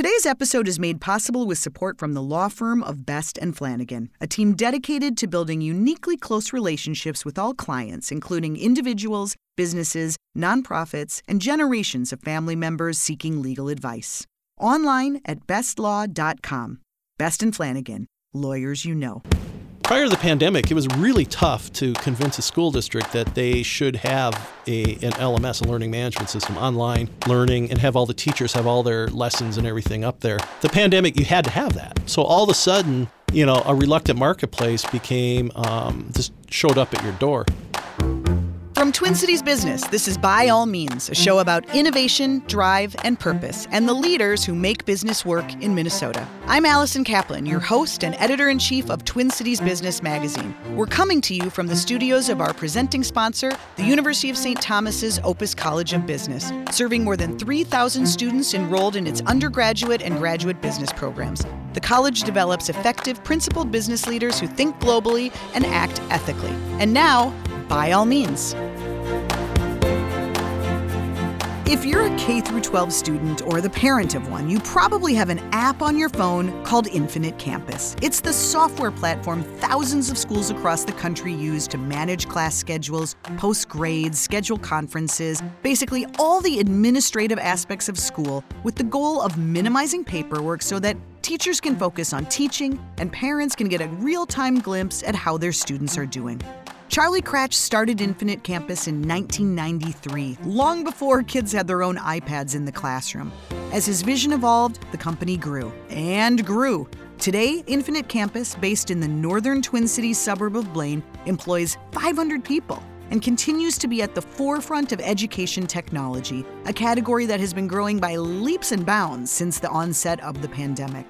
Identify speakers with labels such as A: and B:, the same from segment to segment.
A: Today's episode is made possible with support from the law firm of Best and Flanagan, a team dedicated to building uniquely close relationships with all clients, including individuals, businesses, nonprofits, and generations of family members seeking legal advice. Online at bestlaw.com. Best and Flanagan, lawyers you know.
B: Prior to the pandemic, it was really tough to convince a school district that they should have a, an LMS, a learning management system, online learning, and have all the teachers have all their lessons and everything up there. The pandemic, you had to have that. So all of a sudden, you know, a reluctant marketplace became um, just showed up at your door.
A: From Twin Cities Business, this is By All Means, a show about innovation, drive, and purpose, and the leaders who make business work in Minnesota. I'm Allison Kaplan, your host and editor in chief of Twin Cities Business Magazine. We're coming to you from the studios of our presenting sponsor, the University of St. Thomas's Opus College of Business, serving more than 3,000 students enrolled in its undergraduate and graduate business programs. The college develops effective, principled business leaders who think globally and act ethically. And now, by all means. If you're a K 12 student or the parent of one, you probably have an app on your phone called Infinite Campus. It's the software platform thousands of schools across the country use to manage class schedules, post grades, schedule conferences, basically all the administrative aspects of school with the goal of minimizing paperwork so that teachers can focus on teaching and parents can get a real time glimpse at how their students are doing. Charlie Kratsch started Infinite Campus in 1993, long before kids had their own iPads in the classroom. As his vision evolved, the company grew and grew. Today, Infinite Campus, based in the northern Twin Cities suburb of Blaine, employs 500 people and continues to be at the forefront of education technology, a category that has been growing by leaps and bounds since the onset of the pandemic.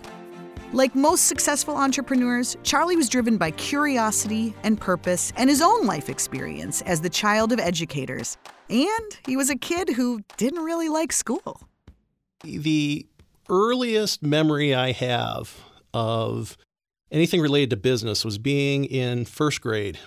A: Like most successful entrepreneurs, Charlie was driven by curiosity and purpose and his own life experience as the child of educators. And he was a kid who didn't really like school.
B: The earliest memory I have of anything related to business was being in first grade.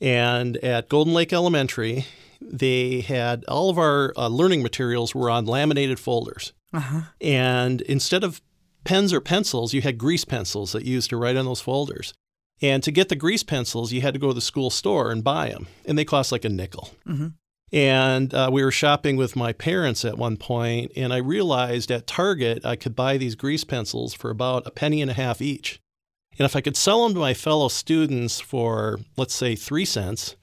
B: And at Golden Lake Elementary, they had all of our uh, learning materials were on laminated folders. Uh-huh. And instead of pens or pencils, you had grease pencils that you used to write on those folders. And to get the grease pencils, you had to go to the school store and buy them, and they cost like a nickel. Mm-hmm. And uh, we were shopping with my parents at one point, and I realized at Target I could buy these grease pencils for about a penny and a half each. And if I could sell them to my fellow students for, let's say, three cents,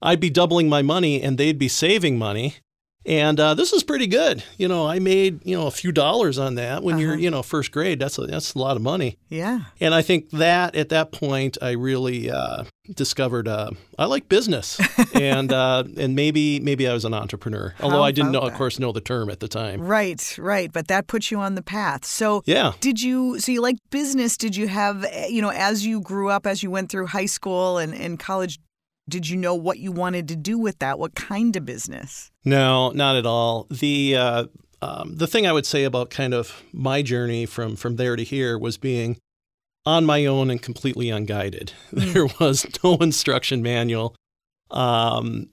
B: I'd be doubling my money and they'd be saving money. And uh, this is pretty good. You know, I made you know a few dollars on that when uh-huh. you're you know first grade. That's a, that's a lot of money.
A: Yeah.
B: And I think that at that point I really uh, discovered uh, I like business, and uh, and maybe maybe I was an entrepreneur. Although I didn't know,
A: that?
B: of course, know the term at the time.
A: Right, right. But that puts you on the path. So
B: yeah.
A: Did you? So you like business? Did you have you know as you grew up, as you went through high school and, and college? Did you know what you wanted to do with that? What kind of business?
B: No, not at all. The uh, um, the thing I would say about kind of my journey from from there to here was being on my own and completely unguided. Mm. There was no instruction manual. Um,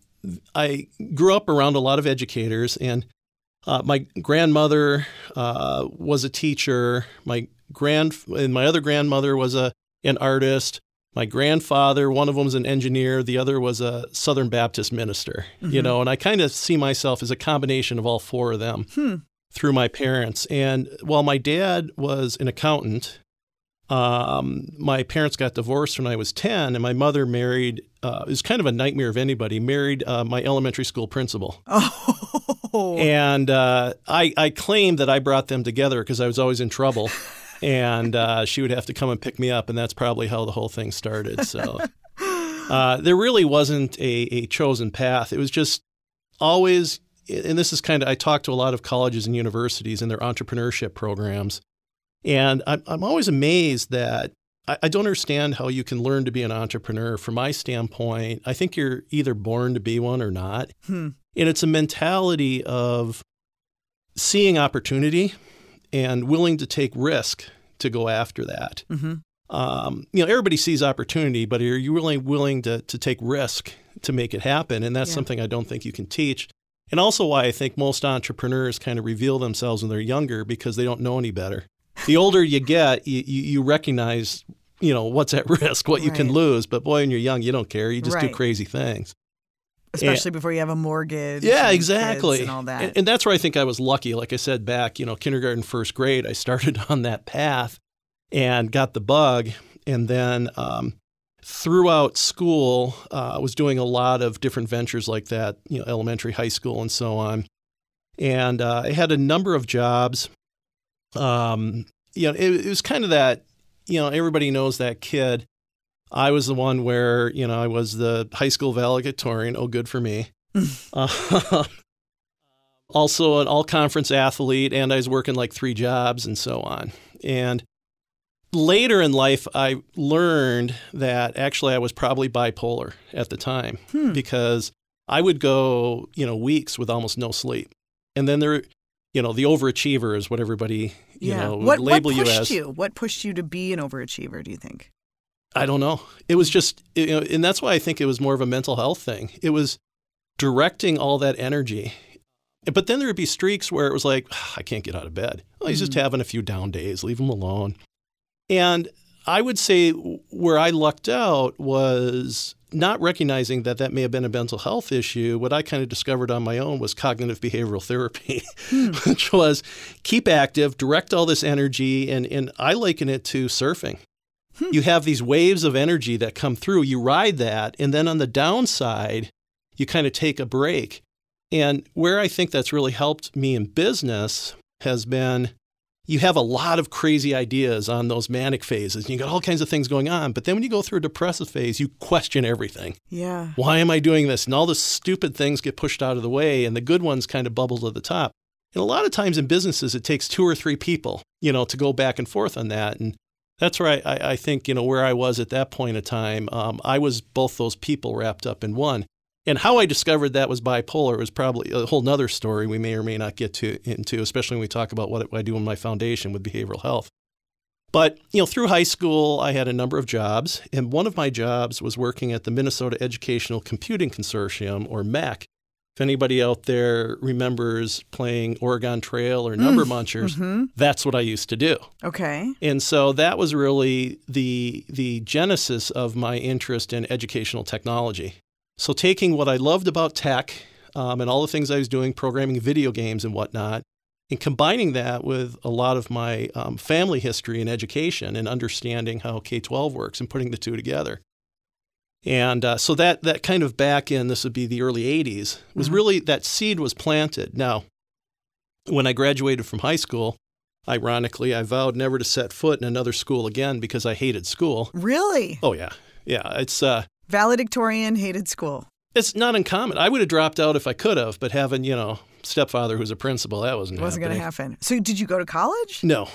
B: I grew up around a lot of educators, and uh, my grandmother uh, was a teacher. My grand and my other grandmother was a an artist my grandfather, one of them was an engineer, the other was a Southern Baptist minister, mm-hmm. you know, and I kind of see myself as a combination of all four of them hmm. through my parents. And while my dad was an accountant, um, my parents got divorced when I was 10, and my mother married, uh, it was kind of a nightmare of anybody, married uh, my elementary school principal.
A: Oh.
B: And uh, I, I claimed that I brought them together because I was always in trouble. and uh, she would have to come and pick me up, and that's probably how the whole thing started. So uh, there really wasn't a, a chosen path. It was just always, and this is kind of I talk to a lot of colleges and universities and their entrepreneurship programs, and I'm, I'm always amazed that I, I don't understand how you can learn to be an entrepreneur. From my standpoint, I think you're either born to be one or not, hmm. and it's a mentality of seeing opportunity and willing to take risk to go after that. Mm-hmm. Um, you know, everybody sees opportunity, but are you really willing to, to take risk to make it happen? And that's yeah. something I don't think you can teach. And also why I think most entrepreneurs kind of reveal themselves when they're younger because they don't know any better. The older you get, you, you, you recognize, you know, what's at risk, what you can lose. But boy, when you're young, you don't care. You just do crazy things.
A: Especially before you have a mortgage.
B: Yeah,
A: and
B: exactly.
A: And all that.
B: And, and that's where I think I was lucky. Like I said, back, you know, kindergarten, first grade, I started on that path and got the bug. And then um, throughout school, uh, I was doing a lot of different ventures like that, you know, elementary, high school, and so on. And uh, I had a number of jobs. Um, you know, it, it was kind of that, you know, everybody knows that kid. I was the one where, you know, I was the high school valedictorian. Oh, good for me. Uh, also, an all conference athlete, and I was working like three jobs and so on. And later in life, I learned that actually I was probably bipolar at the time
A: Hmm.
B: because I would go, you know, weeks with almost no sleep. And then there, you know, the overachiever is what everybody, you
A: yeah.
B: know, would
A: what,
B: label
A: what
B: you
A: pushed
B: as.
A: you? What pushed you to be an overachiever, do you think?
B: I don't know. It was just, you know, and that's why I think it was more of a mental health thing. It was directing all that energy. But then there would be streaks where it was like, I can't get out of bed. He's just hmm. having a few down days. Leave him alone. And I would say where I lucked out was not recognizing that that may have been a mental health issue. What I kind of discovered on my own was cognitive behavioral therapy, hmm. which was keep active, direct all this energy, and, and I liken it to surfing. Hmm. You have these waves of energy that come through, you ride that, and then on the downside, you kind of take a break. And where I think that's really helped me in business has been you have a lot of crazy ideas on those manic phases. and You got all kinds of things going on. But then when you go through a depressive phase, you question everything.
A: Yeah.
B: Why am I doing this? And all the stupid things get pushed out of the way, and the good ones kind of bubble to the top. And a lot of times in businesses, it takes two or three people, you know, to go back and forth on that. And that's I, I, I think, you know, where I was at that point in time, um, I was both those people wrapped up in one. And how I discovered that was bipolar was probably a whole nother story we may or may not get to into, especially when we talk about what I do in my foundation with behavioral health. But you know, through high school, I had a number of jobs, and one of my jobs was working at the Minnesota Educational Computing Consortium, or MECC. If anybody out there remembers playing Oregon Trail or Number Munchers,
A: hmm
B: that's what I used to do.
A: Okay.
B: And so that was really the the genesis of my interest in educational technology. So taking what I loved about tech um, and all the things I was doing, programming video games and whatnot, and combining that with a lot of my um, family history and education and understanding how K 12 works and putting the two together. And uh, so that, that kind of back in, this would be the early 80s, was
A: Mhm.
B: really that seed was planted. Now, when I graduated from high school, ironically, I vowed never to set foot in another school again because I hated school.
A: Really?
B: Oh, yeah. Yeah. It's, uh,
A: Valedictorian hated school.
B: it's not uncommon. I would have dropped out if I could have, but having, you know, stepfather who's a principal, that wasn't,
A: Wasn't going to happen. So, did you go to college?
B: No.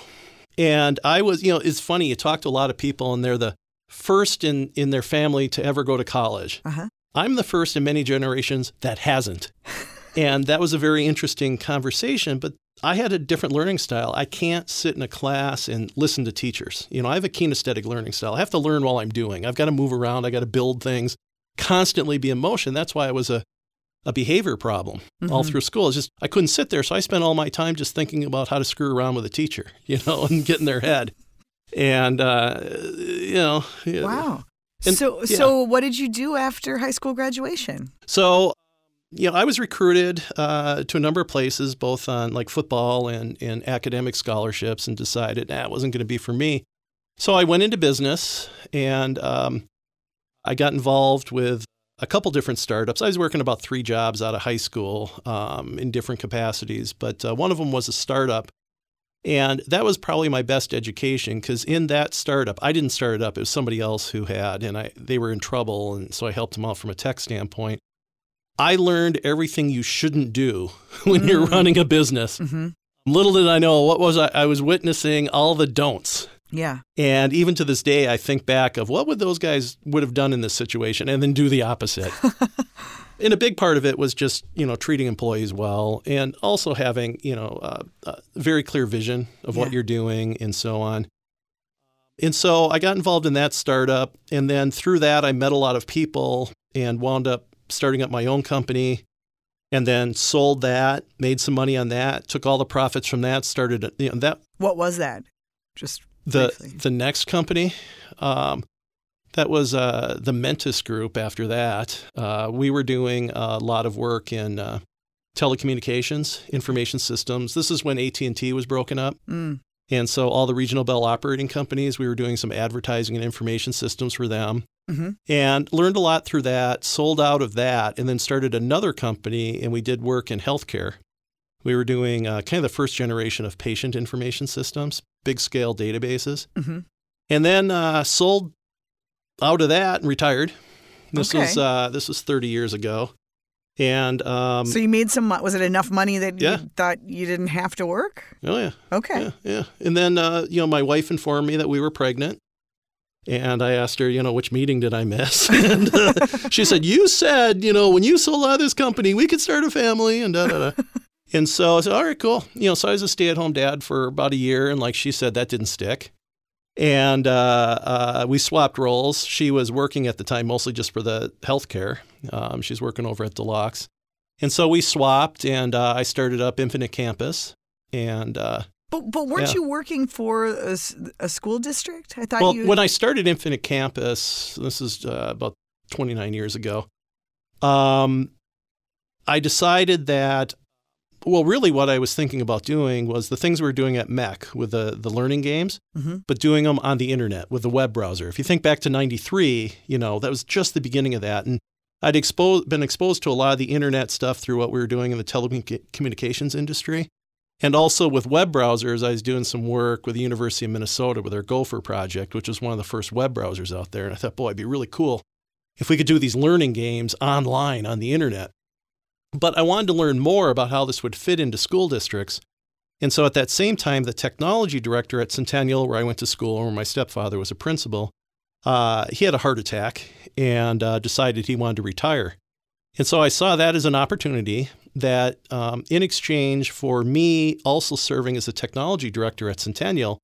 B: And I was, you know, it's funny. You talk to a lot of people, and they're the first in, in their family to ever go to college.
A: Uh huh.
B: I'm the first in many generations that hasn't. and that was a very interesting conversation, but I had a different learning style. I can't sit in a class and listen to teachers. You know, I have a kinesthetic learning style. I have to learn while I'm doing. I've got to move around, I got to build things, constantly be in motion. That's why I was a a behavior problem all
A: Mhm.
B: through school. It's just I couldn't sit there, so I spent all my time just thinking about how to screw around with a teacher, you know, and get in their head. And uh, you know.
A: Wow.
B: And-
A: so,
B: yeah.
A: so what did you do after high school graduation?
B: So, you know, I was recruited uh, to a number of places, both on like football and, and academic scholarships, and decided that nah, wasn't going to be for me. So I went into business and um, I got involved with a couple different startups. I was working about three jobs out of high school um, in different capacities, but uh, one of them was a startup. And that was probably my best education because in that startup, I didn't start it up. It was somebody else who had, and I, they were in trouble. And so I helped them out from a tech standpoint. I learned everything you shouldn't do when you're
A: Mm.
B: running a business.
A: Mm-hmm.
B: Little did I know what was I, I was witnessing all the don'ts.
A: Yeah.
B: And even to this day, I think back of what would those guys would have done in this situation, and then do the opposite. and a big part of it was just you know treating employees well, and also having you know uh, a very clear vision of what you're doing, and so on. And so I got involved in that startup, and then through that, I met a lot of people and wound up starting up my own company. and then sold that, made some money on that, took all the profits from that, started you know, that.
A: What was that? Just
B: the
A: briefly.
B: the next company. Um, that was uh, the Mentis Group. After that, uh, we were doing a lot of work in uh, telecommunications, information systems. This is when AT and T was broken up,
A: Mm.
B: and so all the regional bell operating companies, we were doing some advertising and information systems for them
A: hmm
B: and learned a lot through that, sold out of that, and then started another company and we did work in healthcare. We were doing uh, kind of the first generation of patient information systems, big scale databases,
A: hmm
B: and then uh, sold out of that and retired. This
A: Okay.
B: was uh, this was 30 years ago, and um,
A: so you made some. Was it enough money that
B: Yeah.
A: you thought you didn't have to work?
B: oh yeah,
A: Okay.
B: yeah, yeah. And then uh, you know my wife informed me that we were pregnant. And I asked her, you know, which meeting did I miss? and uh, she said, You said, you know, when you sold out of this company, we could start a family and da da da. and so I said, All right, cool. You know, so I was a stay at home dad for about a year. And like she said, that didn't stick. And uh, uh, we swapped roles. She was working at the time mostly just for the healthcare. Um, she's working over at Deluxe. And so we swapped, and uh, I started up Infinite Campus. And uh,
A: But but weren't
B: Yeah.
A: you working for a school district? I thought
B: well,
A: you.
B: when I started Infinite Campus, this is uh, about 29 years ago, um, I decided that, well, really what I was thinking about doing was the things we were doing at MECC with the, the learning games,
A: Mhm.
B: but doing them on the internet with the web browser. If you think back to 93, you know, that was just the beginning of that. And I'd exposed, been exposed to a lot of the internet stuff through what we were doing in the telecommunications industry. And also with web browsers, I was doing some work with the University of Minnesota with their Gopher project, which was one of the first web browsers out there. And I thought, boy, it'd be really cool if we could do these learning games online on the internet. But I wanted to learn more about how this would fit into school districts. And so at that same time, the technology director at Centennial, where I went to school, where my stepfather was a principal, uh, he had a heart attack and uh, decided he wanted to retire. And so I saw that as an opportunity that, um, in exchange for me also serving as a technology director at Centennial,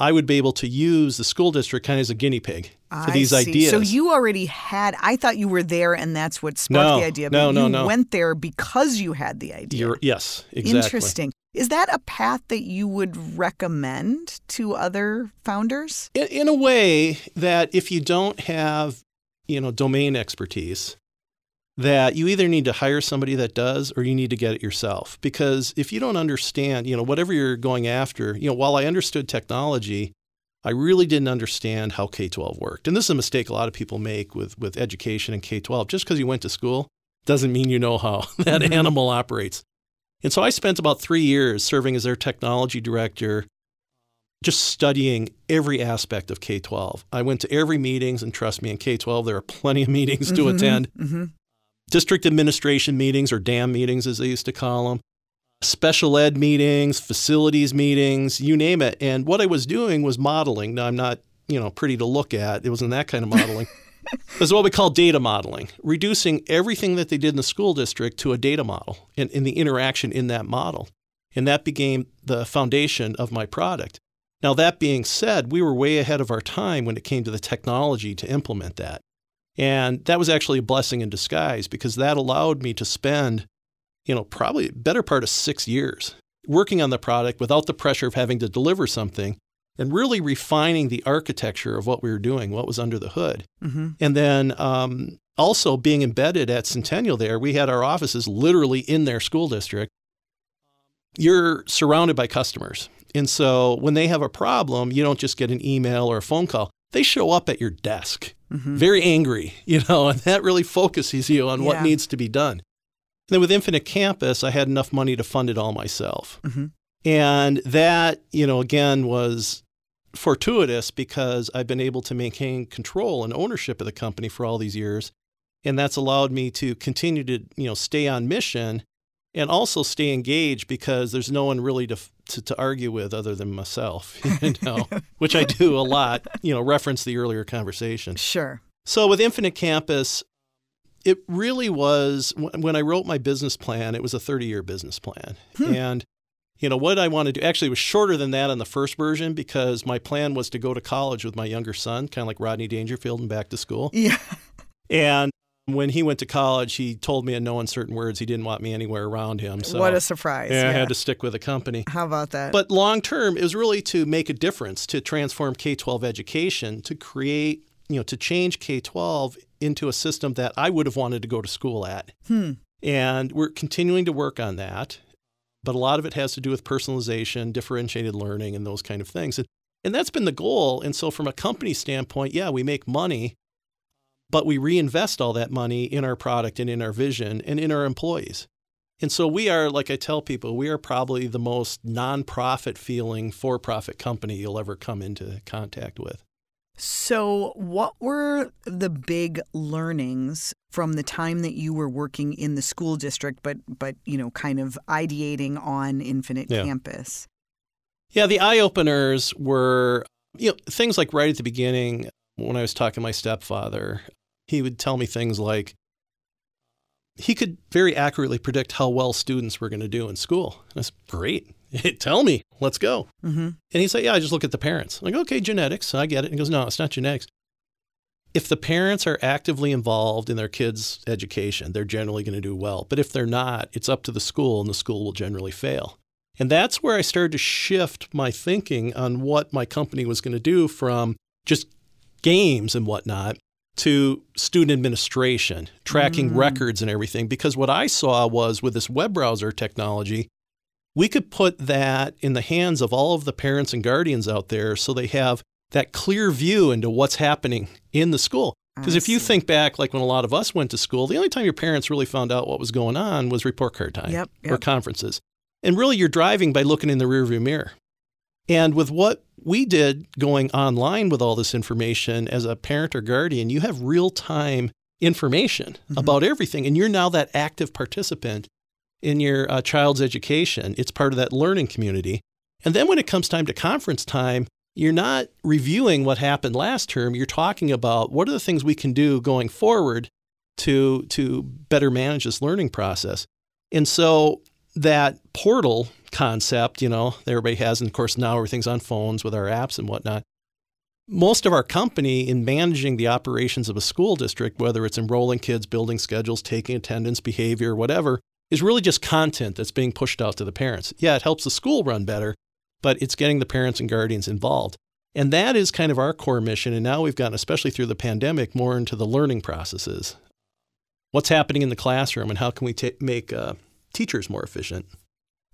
B: I would be able to use the school district kind of as a guinea pig for
A: I
B: these
A: see.
B: ideas.
A: So you already had. I thought you were there, and that's what sparked
B: No,
A: the idea.
B: no,
A: but
B: no,
A: you
B: no.
A: went there because you had the idea.
B: You're, yes, exactly.
A: Interesting. Is that a path that you would recommend to other founders?
B: in, in a way that if you don't have you know domain expertise that you either need to hire somebody that does or you need to get it yourself because if you don't understand you know whatever you're going after you know while i understood technology i really didn't understand how k-12 worked and this is a mistake a lot of people make with with education and k-12 just because you went to school doesn't mean you know how that
A: Mhm.
B: animal operates and so i spent about three years serving as their technology director just studying every aspect of K 12. I went to every meetings, and trust me, in K 12, there are plenty of meetings to attend.
A: hmm
B: District administration meetings, or DAM meetings, as they used to call them, special ed meetings, facilities meetings, you name it. And what I was doing was modeling. Now, I'm not, you know, pretty to look at. It wasn't that kind of modeling. It was what we call data modeling, reducing everything that they did in the school district to a data model and, and the interaction in that model. And that became the foundation of my product. Now, that being said, we were way ahead of our time when it came to the technology to implement that. And that was actually a blessing in disguise because that allowed me to spend, you know, probably a better part of six years working on the product without the pressure of having to deliver something and really refining the architecture of what we were doing, what was under the hood.
A: hmm
B: And then um, also being embedded at Centennial there, we had our offices literally in their school district. You're surrounded by customers. And so when they have a problem, you don't just get an email or a phone call. They show up at your desk,
A: hmm
B: very angry, you know, and that really focuses you on what needs to be done. And then with Infinite Campus, I had enough money to fund it all myself.
A: hmm
B: And that, you know, again was fortuitous because I've been able to maintain control and ownership of the company for all these years. And that's allowed me to continue to, you know, stay on mission and also stay engaged because there's no one really to, to, to argue with other than myself, you know, which I do a lot, you know, reference the earlier conversation.
A: Sure.
B: So with Infinite Campus, it really was when I wrote my business plan, it was a 30 year business plan.
A: Hmm.
B: And, you know, what I wanted to do actually it was shorter than that on the first version because my plan was to go to college with my younger son, kind of like Rodney Dangerfield and back to school.
A: Yeah.
B: And when he went to college, he told me in no uncertain words he didn't want me anywhere around him. So
A: what a surprise.
B: Yeah,
A: Yeah,
B: I had to stick with the company.
A: How about that?
B: But long term, it was really to make a difference, to transform K 12 education, to create, you know, to change K 12 into a system that I would have wanted to go to school at.
A: hmm.
B: And we're continuing to work on that. But a lot of it has to do with personalization, differentiated learning, and those kind of things. And, and that's been the goal. And so, from a company standpoint, yeah, we make money, but we reinvest all that money in our product and in our vision and in our employees. And so, we are, like I tell people, we are probably the most nonprofit feeling for profit company you'll ever come into contact with.
A: So, what were the big learnings from the time that you were working in the school district, but but you know, kind of ideating on Infinite
B: Yeah.
A: Campus?
B: Yeah, the eye openers were you know things like right at the beginning when I was talking to my stepfather, he would tell me things like he could very accurately predict how well students were going to do in school. That's great. tell me, let's go.
A: Mm-hmm.
B: And he said, Yeah, I just look at the parents. I'm like, okay, genetics, I get it. And he goes, No, it's not genetics. If the parents are actively involved in their kids' education, they're generally going to do well. But if they're not, it's up to the school, and the school will generally fail. And that's where I started to shift my thinking on what my company was going to do from just games and whatnot to student administration, tracking
A: Mm.
B: records and everything. Because what I saw was with this web browser technology, we could put that in the hands of all of the parents and guardians out there so they have that clear view into what's happening in the school. Because if you think back, like when a lot of us went to school, the only time your parents really found out what was going on was report card time
A: Yep,
B: or conferences. And really, you're driving by looking in the rearview mirror. And with what we did going online with all this information as a parent or guardian, you have real time information
A: Mhm.
B: about everything. And you're now that active participant in your uh, child's education. It's part of that learning community. And then when it comes time to conference time, you're not reviewing what happened last term. You're talking about what are the things we can do going forward to, to better manage this learning process. And so that portal concept, you know, everybody has, and of course now everything's on phones with our apps and whatnot. Most of our company in managing the operations of a school district, whether it's enrolling kids, building schedules, taking attendance, behavior, whatever, is really just content that's being pushed out to the parents. Yeah, it helps the school run better, but it's getting the parents and guardians involved. And that is kind of our core mission. And now we've gotten, especially through the pandemic, more into the learning processes. What's happening in the classroom and how can we ta- make uh, teachers more efficient?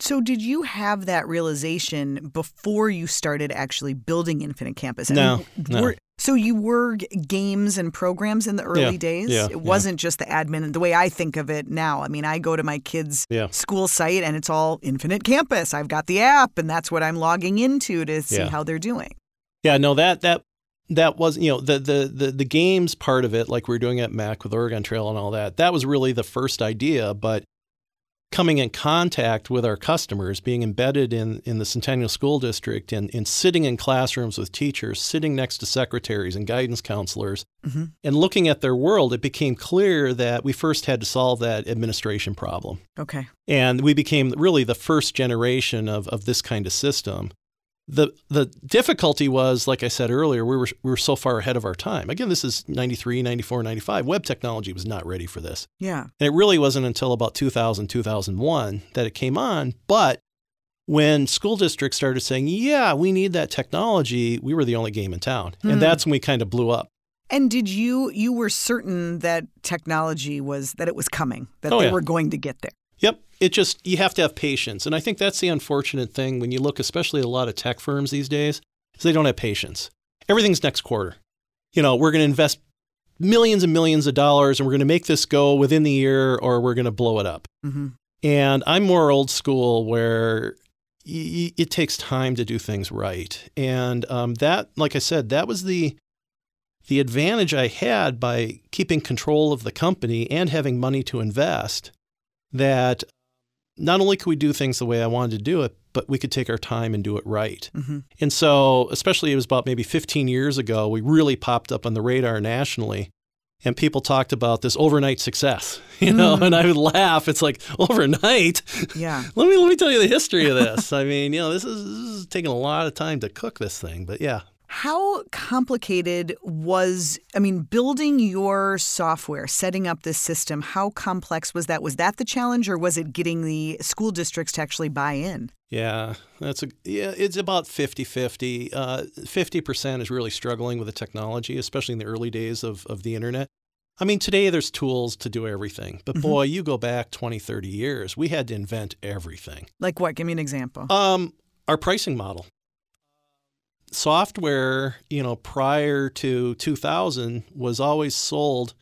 A: So, did you have that realization before you started actually building Infinite Campus? I
B: No,
A: mean,
B: no.
A: were- so you were games and programs in the early
B: Yeah,
A: days.
B: yeah,
A: it wasn't just the admin. The way I think of it now, I mean, I go to my kids'
B: Yeah.
A: school site and it's all Infinite Campus. I've got the app, and that's what I'm logging into to see
B: Yeah.
A: how they're doing.
B: Yeah, no, that that that was you know the the the the games part of it, like we were doing at MECC with Oregon Trail and all that. That was really the first idea, but coming in contact with our customers, being embedded in in the Centennial School District, and and sitting in classrooms with teachers, sitting next to secretaries and guidance counselors,
A: Mhm.
B: and looking at their world, it became clear that we first had to solve that administration problem.
A: Okay.
B: And we became really the first generation of, of this kind of system. The the difficulty was, like I said earlier, we were we were so far ahead of our time. Again, this is 93, 94, 95. Web technology was not ready for this.
A: Yeah.
B: And it really wasn't until about 2000, 2001 that it came on. But when school districts started saying, yeah, we need that technology, we were the only game in town.
A: Hmm.
B: And that's when we kind of blew up.
A: And did you you were certain that technology was that it was coming, that
B: Oh,
A: they
B: yeah.
A: were going to get there?
B: Yep. It just, you have to have patience. And I think that's the unfortunate thing when you look, especially at a lot of tech firms these days, is they don't have patience. Everything's next quarter. You know, we're going to invest millions and millions of dollars and we're going to make this go within the year or we're going to blow it up.
A: hmm
B: And I'm more old school where y- y- it takes time to do things right. And um, that, like I said, that was the the advantage I had by keeping control of the company and having money to invest. That not only could we do things the way I wanted to do it, but we could take our time and do it right.
A: hmm
B: And so, especially it was about maybe 15 years ago, we really popped up on the radar nationally. And people talked about this overnight success, you know,
A: Mm.
B: and I would laugh. It's like overnight.
A: Yeah.
B: let me let me tell you the history of this. I mean, you know, this is, this is taking a lot of time to cook this thing, but yeah,
A: How complicated was, I mean, building your software, setting up this system, how complex was that? Was that the challenge or was it getting the school districts to actually buy in?
B: Yeah, that's a yeah, it's about 50-50. Uh, 50% is really struggling with the technology, especially in the early days of, of the internet. I mean, today there's tools to do everything, but
A: Mm-hmm.
B: boy, you go back 20, 30 years, we had to invent everything.
A: Like what? Give me an example.
B: Um, our pricing model. Software, you know, prior to 2000 was always sold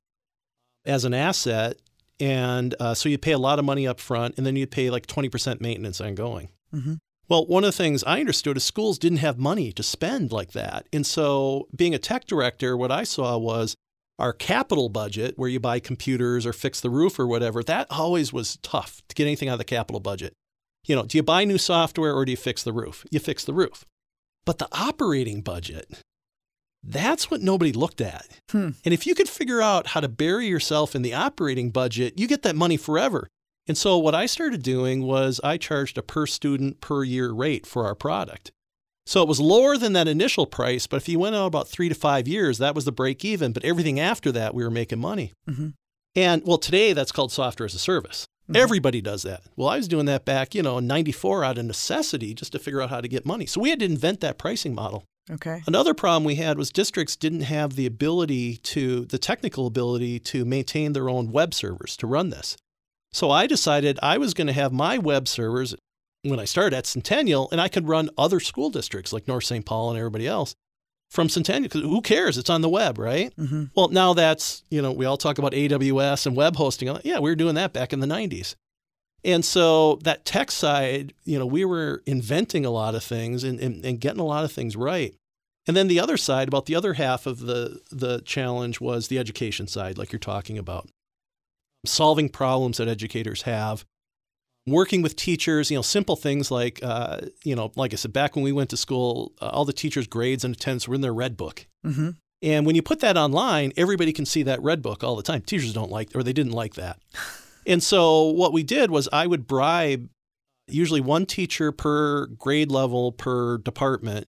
B: as an asset. And uh, so you pay a lot of money up front and then you pay like 20% maintenance ongoing.
A: Mhm.
B: Well, one of the things I understood is schools didn't have money to spend like that. And so, being a tech director, what I saw was our capital budget, where you buy computers or fix the roof or whatever, that always was tough to get anything out of the capital budget. You know, do you buy new software or do you fix the roof? You fix the roof. But the operating budget, that's what nobody looked at.
A: Hmm.
B: And if you could figure out how to bury yourself in the operating budget, you get that money forever. And so what I started doing was I charged a per student per year rate for our product. So it was lower than that initial price, but if you went out about three to five years, that was the break even. But everything after that, we were making money.
A: Mhm.
B: And well, today that's called software as a service.
A: Mhm.
B: Everybody does that. Well, I was doing that back, you know, in 94 out of necessity just to figure out how to get money. So we had to invent that pricing model.
A: Okay.
B: Another problem we had was districts didn't have the ability to, the technical ability to maintain their own web servers to run this. So I decided I was going to have my web servers when I started at Centennial, and I could run other school districts like North St. Paul and everybody else from Centennial. Because who cares? It's on the web, right?
A: hmm
B: Well, now that's, you know, we all talk about AWS and web hosting. Yeah, we were doing that back in the 90s. And so that tech side, you know, we were inventing a lot of things and, and, and getting a lot of things right. And then the other side, about the other half of the, the challenge was the education side, like you're talking about. Solving problems that educators have, working with teachers, you know, simple things like, uh, you know, like I said, back when we went to school, uh, all the teachers' grades and attendance were in their red book.
A: hmm
B: And when you put that online, everybody can see that red book all the time. Teachers don't like, or they didn't like that. And so what we did was I would bribe usually one teacher per grade level per department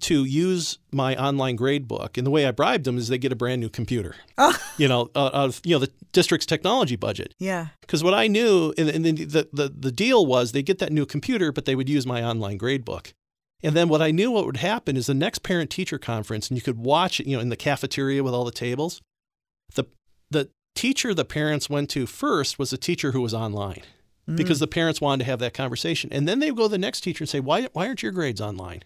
B: to use my online grade book. And the way I bribed them is they get a brand new computer,
A: Oh,
B: you know, out of you know the district's technology budget.
A: yeah.
B: Because what I knew, and, and the, the, the, deal was they get that new computer, but they would use my online grade book. And then what I knew what would happen is the next parent teacher conference, and you could watch it, you know, in the cafeteria with all the tables. The the teacher the parents went to first was a teacher who was online because mm. the parents wanted to have that conversation. And then they would go to the next teacher and say, Why why aren't your grades online?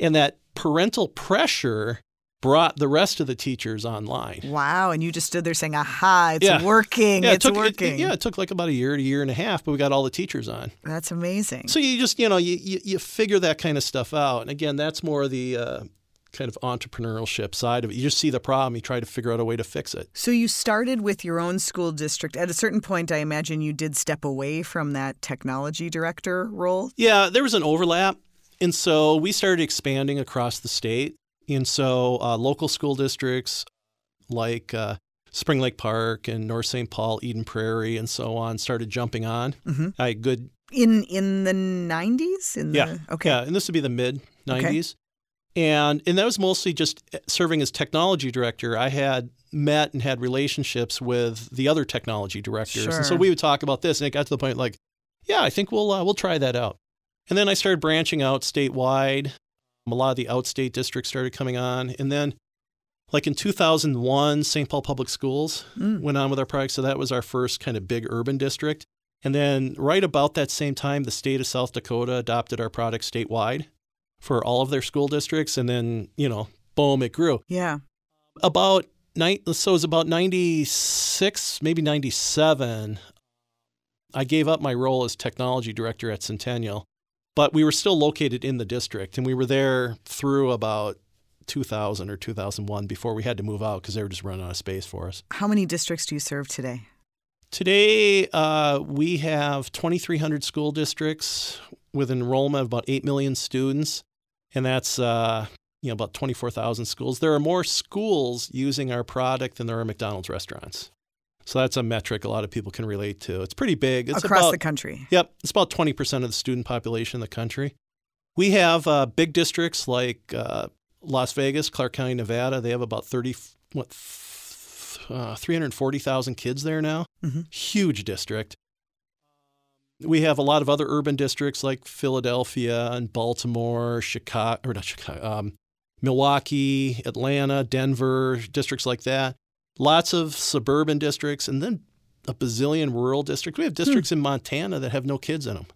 B: And that parental pressure brought the rest of the teachers online.
A: Wow. And you just stood there saying, aha, it's
B: Yeah.
A: working.
B: Yeah, it
A: it's
B: took, it-
A: working.
B: yeah, it took like about a year to a year and a half, but we got all the teachers on.
A: That's amazing.
B: So you just, you know, you, you, you figure that kind of stuff out. And again, that's more the uh, kind of entrepreneurship side of it. You just see the problem, you try to figure out a way to fix it.
A: So you started with your own school district. At a certain point, I imagine you did step away from that technology director role.
B: Yeah, there was an overlap. And so we started expanding across the state. And so uh, local school districts like uh, Spring Lake Park and North St. Paul, Eden Prairie, and so on started jumping on.
A: Mhm.
B: I had good
A: In in the 90s? In
B: Yeah.
A: The, okay.
B: Yeah, and this would be the mid 90s. And and that was mostly just serving as technology director. I had met and had relationships with the other technology directors. And so we would talk about this and it got to the point like, yeah, I think we'll uh, we'll try that out. And then I started branching out statewide. A lot of the outstate districts started coming on. And then like in 2001, St. Paul Public Schools
A: Mm.
B: went on with our product. So that was our first kind of big urban district. And then right about that same time, the state of South Dakota adopted our product statewide for all of their school districts. And then, you know, boom, it grew.
A: Yeah.
B: About nine, so it was about 96, maybe 97. I gave up my role as technology director at Centennial, but we were still located in the district and we were there through about 2000 or 2001 before we had to move out because they were just running out of space for us.
A: How many districts do you serve today?
B: Today, uh, we have 2,300 school districts with enrollment of about 8 million students, and that's uh, you know about 24,000 schools. There are more schools using our product than there are McDonald's restaurants. So that's a metric a lot of people can relate to. It's pretty big. It's
A: Across
B: about,
A: the country.
B: Yep, it's about 20% of the student population in the country. We have uh, big districts like uh, Las Vegas, Clark County, Nevada, they have about 30, what, uh, 340,000 kids there now.
A: Mm-hmm.
B: Huge district. We have a lot of other urban districts like Philadelphia and Baltimore, Chicago, or not Chicago, um, Milwaukee, Atlanta, Denver, districts like that. Lots of suburban districts, and then a bazillion rural districts. We have districts in Montana that have no kids in them.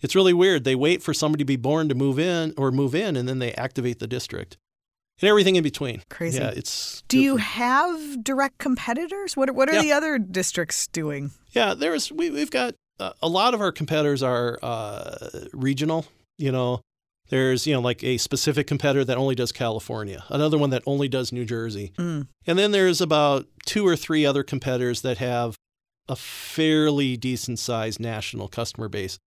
B: It's really weird. They wait for somebody to be born to move in or move in, and then they activate the district and everything in between.
A: Crazy.
B: Yeah, it's.
A: Do you have direct competitors? What are, what are
B: Yeah.
A: the other districts doing?
B: Yeah, there's we we've got uh, a lot of our competitors are uh, regional. You know, there's you know like a specific competitor that only does California, another one that only does New Jersey,
A: Mm.
B: and then there's about two or three other competitors that have a fairly decent sized national customer base.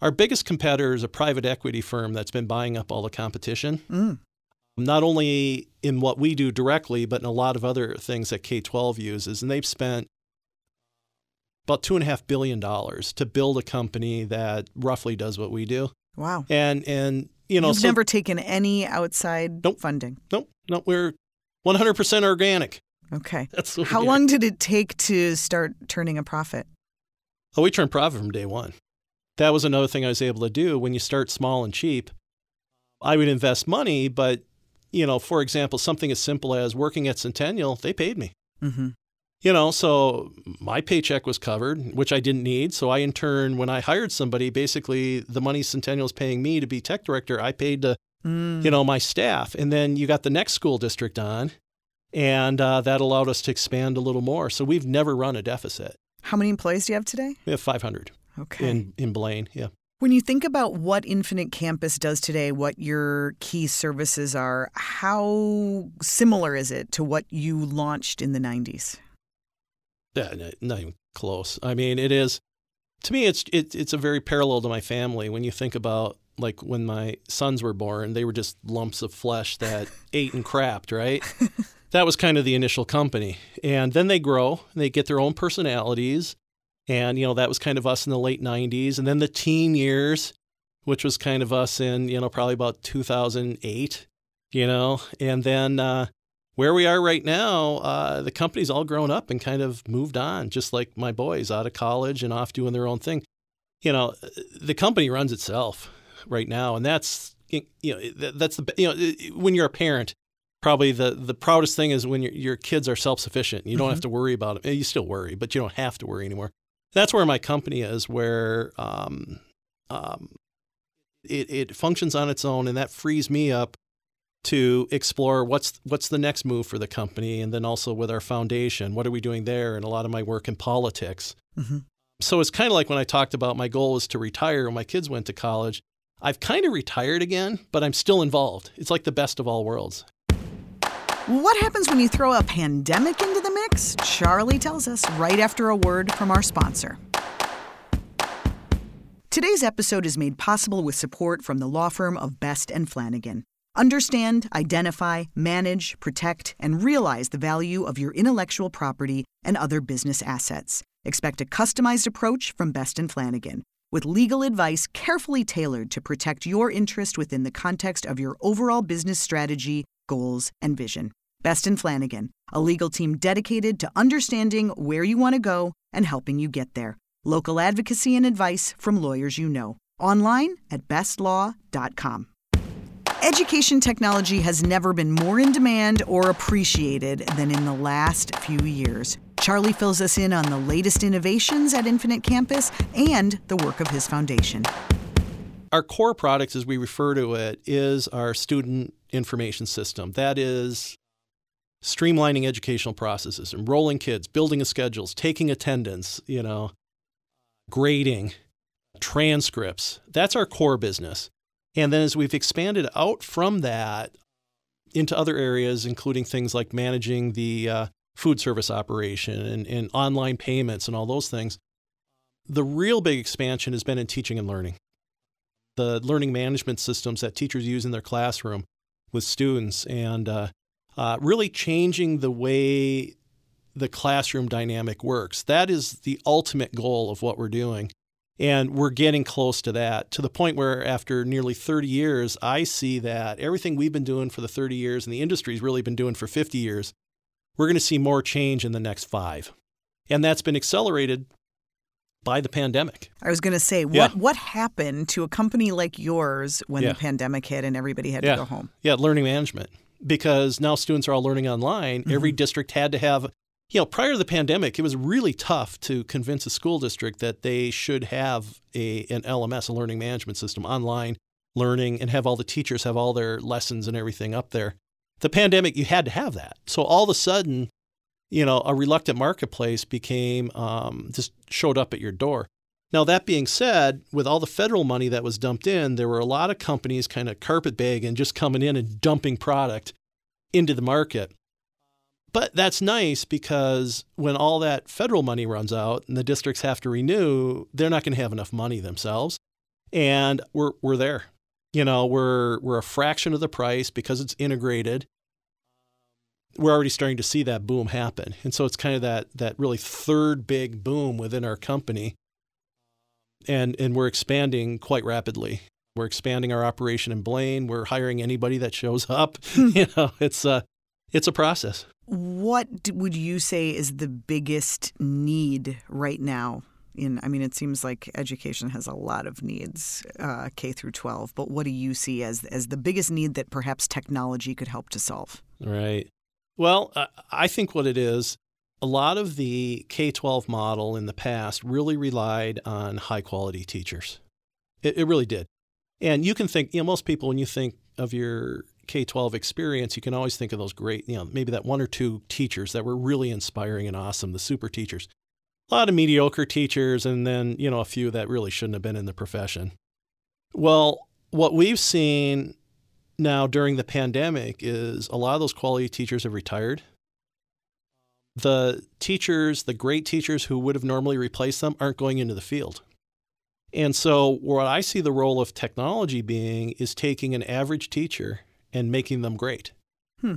B: Our biggest competitor is a private equity firm that's been buying up all the competition,
A: Mm.
B: not only in what we do directly, but in a lot of other things that K 12 uses. And they've spent about $2.5 billion to build a company that roughly does what we do.
A: Wow.
B: And, and you know,
A: You've
B: so,
A: never taken any outside
B: Nope.
A: funding.
B: nope, nope, we're 100% organic.
A: Okay.
B: That's
A: How long did it take to start turning a profit?
B: Oh, we turned profit from day one. That was another thing I was able to do. When you start small and cheap, I would invest money, but you know, for example, something as simple as working at Centennial, they paid me.
A: Mm-hmm.
B: You know, so my paycheck was covered, which I didn't need. So I, in turn, when I hired somebody, basically the money Centennial's paying me to be tech director, I paid to,
A: Mm.
B: you know, my staff. And then you got the next school district on, and uh, that allowed us to expand a little more. So we've never run a deficit.
A: How many employees do you have today?
B: We have 500
A: Okay.
B: in, in Blaine. Yeah.
A: When you think about what Infinite Campus does today, what your key services are, how similar is it to what you launched in the 90s?
B: Yeah, not even close. I mean, it is. To me, it's it, it's a very parallel to my family. When you think about like when my sons were born, they were just lumps of flesh that ate and crapped, right? that was kind of the initial company, and then they grow, they get their own personalities, and you know that was kind of us in the late '90s, and then the teen years, which was kind of us in you know probably about 2008, you know, and then. Uh, where we are right now, uh, the company's all grown up and kind of moved on, just like my boys out of college and off doing their own thing. You know, the company runs itself right now, and that's you know that's the you know when you're a parent, probably the the proudest thing is when your your kids are self sufficient. You don't have to worry about it. You still worry, but you don't have to worry anymore. That's where my company is, where um, um, it it functions on its own, and that frees me up to explore what's what's the next move for the company, and then also with our foundation, what are we doing there, and a lot of my work in politics.
A: Mhm.
B: So it's kind of like when I talked about my goal was to retire when my kids went to college. I've kind of retired again, but I'm still involved. It's like the best of all worlds.
A: What happens when you throw a pandemic into the mix? Charlie tells us right after a word from our sponsor. Today's episode is made possible with support from the law firm of Best and Flanagan. Understand, identify, manage, protect, and realize the value of your intellectual property and other business assets. Expect a customized approach from Best and Flanagan, with legal advice carefully tailored to protect your interest within the context of your overall business strategy, goals, and vision. Best and Flanagan, a legal team dedicated to understanding where you want to go and helping you get there. Local advocacy and advice from lawyers you know. Online at bestlaw.com. Education technology has never been more in demand or appreciated than in the last few years. Charlie fills us in on the latest innovations at Infinite Campus and the work of his foundation.
B: Our core product, as we refer to it, is our student information system. That is streamlining educational processes, enrolling kids, building schedules, taking attendance, you know, grading, transcripts. That's our core business. And then as we've expanded out from that into other areas, including things like managing the uh, food service operation and, and online payments and all those things, the real big expansion has been in teaching and learning. The learning management systems that teachers use in their classroom with students and uh, uh, really changing the way the classroom dynamic works. That is the ultimate goal of what we're doing And we're getting close to that to the point where, after nearly 30 years, I see that everything we've been doing for the 30 years and the industry's really been doing for 50 years, we're going to see more change in the next five. And that's been accelerated by the pandemic.
A: I was going to say,
B: Yeah.
A: what what happened to a company like yours when
B: Yeah.
A: the pandemic hit and everybody had
B: Yeah.
A: to go home?
B: Yeah, learning management. Because now students are all learning online. Every mm-hmm. district had to have, you know, prior to the pandemic, it was really tough to convince a school district that they should have a an LMS, a learning management system, online learning, and have all the teachers have all their lessons and everything up there. The pandemic, you had to have that. So all of a sudden, you know, a reluctant marketplace became um, just showed up at your door. Now, that being said, with all the federal money that was dumped in, there were a lot of companies kind of carpetbagging, just coming in and dumping product into the market. But that's nice because when all that federal money runs out and the districts have to renew, they're not going to have enough money themselves. And we're, we're there. You know, we're, we're a fraction of the price because it's integrated we're already starting to see that boom happen. And so it's kind of that that really third big boom within our company. And and we're expanding quite rapidly. We're expanding our operation in Blaine. We're hiring anybody that shows up. you know, it's a it's a process.
A: What would you say is the biggest need right now? In, I mean, it seems like education has a lot of needs, uh, K through 12. But what do you see as as the biggest need that perhaps technology could help to solve?
B: Right. Well, I- I think what it is, a lot of the K 12 model in the past really relied on high quality teachers. It, it really did. And you can think, you know, most people, when you think of your K 12 experience, you can always think of those great, you know, maybe that one or two teachers that were really inspiring and awesome, the super teachers. A lot of mediocre teachers, and then, you know, a few that really shouldn't have been in the profession. Well, what we've seen now during the pandemic is a lot of those quality teachers have retired. The teachers, the great teachers who would have normally replaced them, aren't going into the field. And so, what I see the role of technology being is taking an average teacher and making them great.
A: Hmm.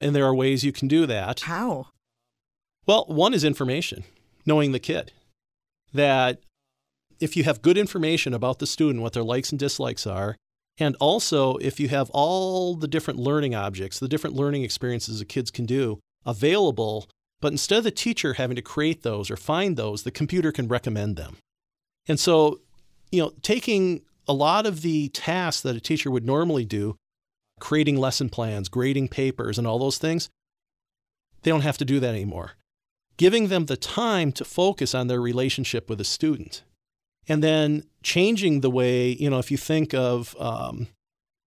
B: And there are ways you can do that.
A: How?
B: Well, one is information, knowing the kid. That if you have good information about the student, what their likes and dislikes are, and also if you have all the different learning objects, the different learning experiences the kids can do available, but instead of the teacher having to create those or find those, the computer can recommend them. And so, you know, taking a lot of the tasks that a teacher would normally do, creating lesson plans, grading papers, and all those things, they don't have to do that anymore giving them the time to focus on their relationship with a student. And then changing the way, you know, if you think of, um,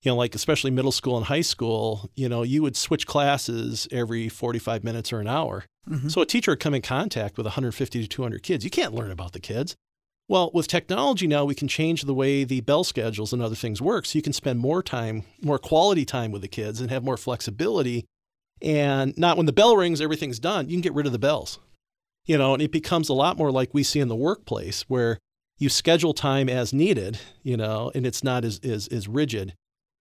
B: you know, like especially middle school and high school, you know, you would switch classes every 45 minutes or an hour.
A: Mhm.
B: So a teacher would come in contact with 150 to 200 kids. You can't learn about the kids. Well, with technology now, we can change the way the bell schedules and other things work. So you can spend more time, more quality time with the kids and have more flexibility and not when the bell rings, everything's done. You can get rid of the bells. You know, and it becomes a lot more like we see in the workplace where you schedule time as needed, you know, and it's not as, as, as rigid.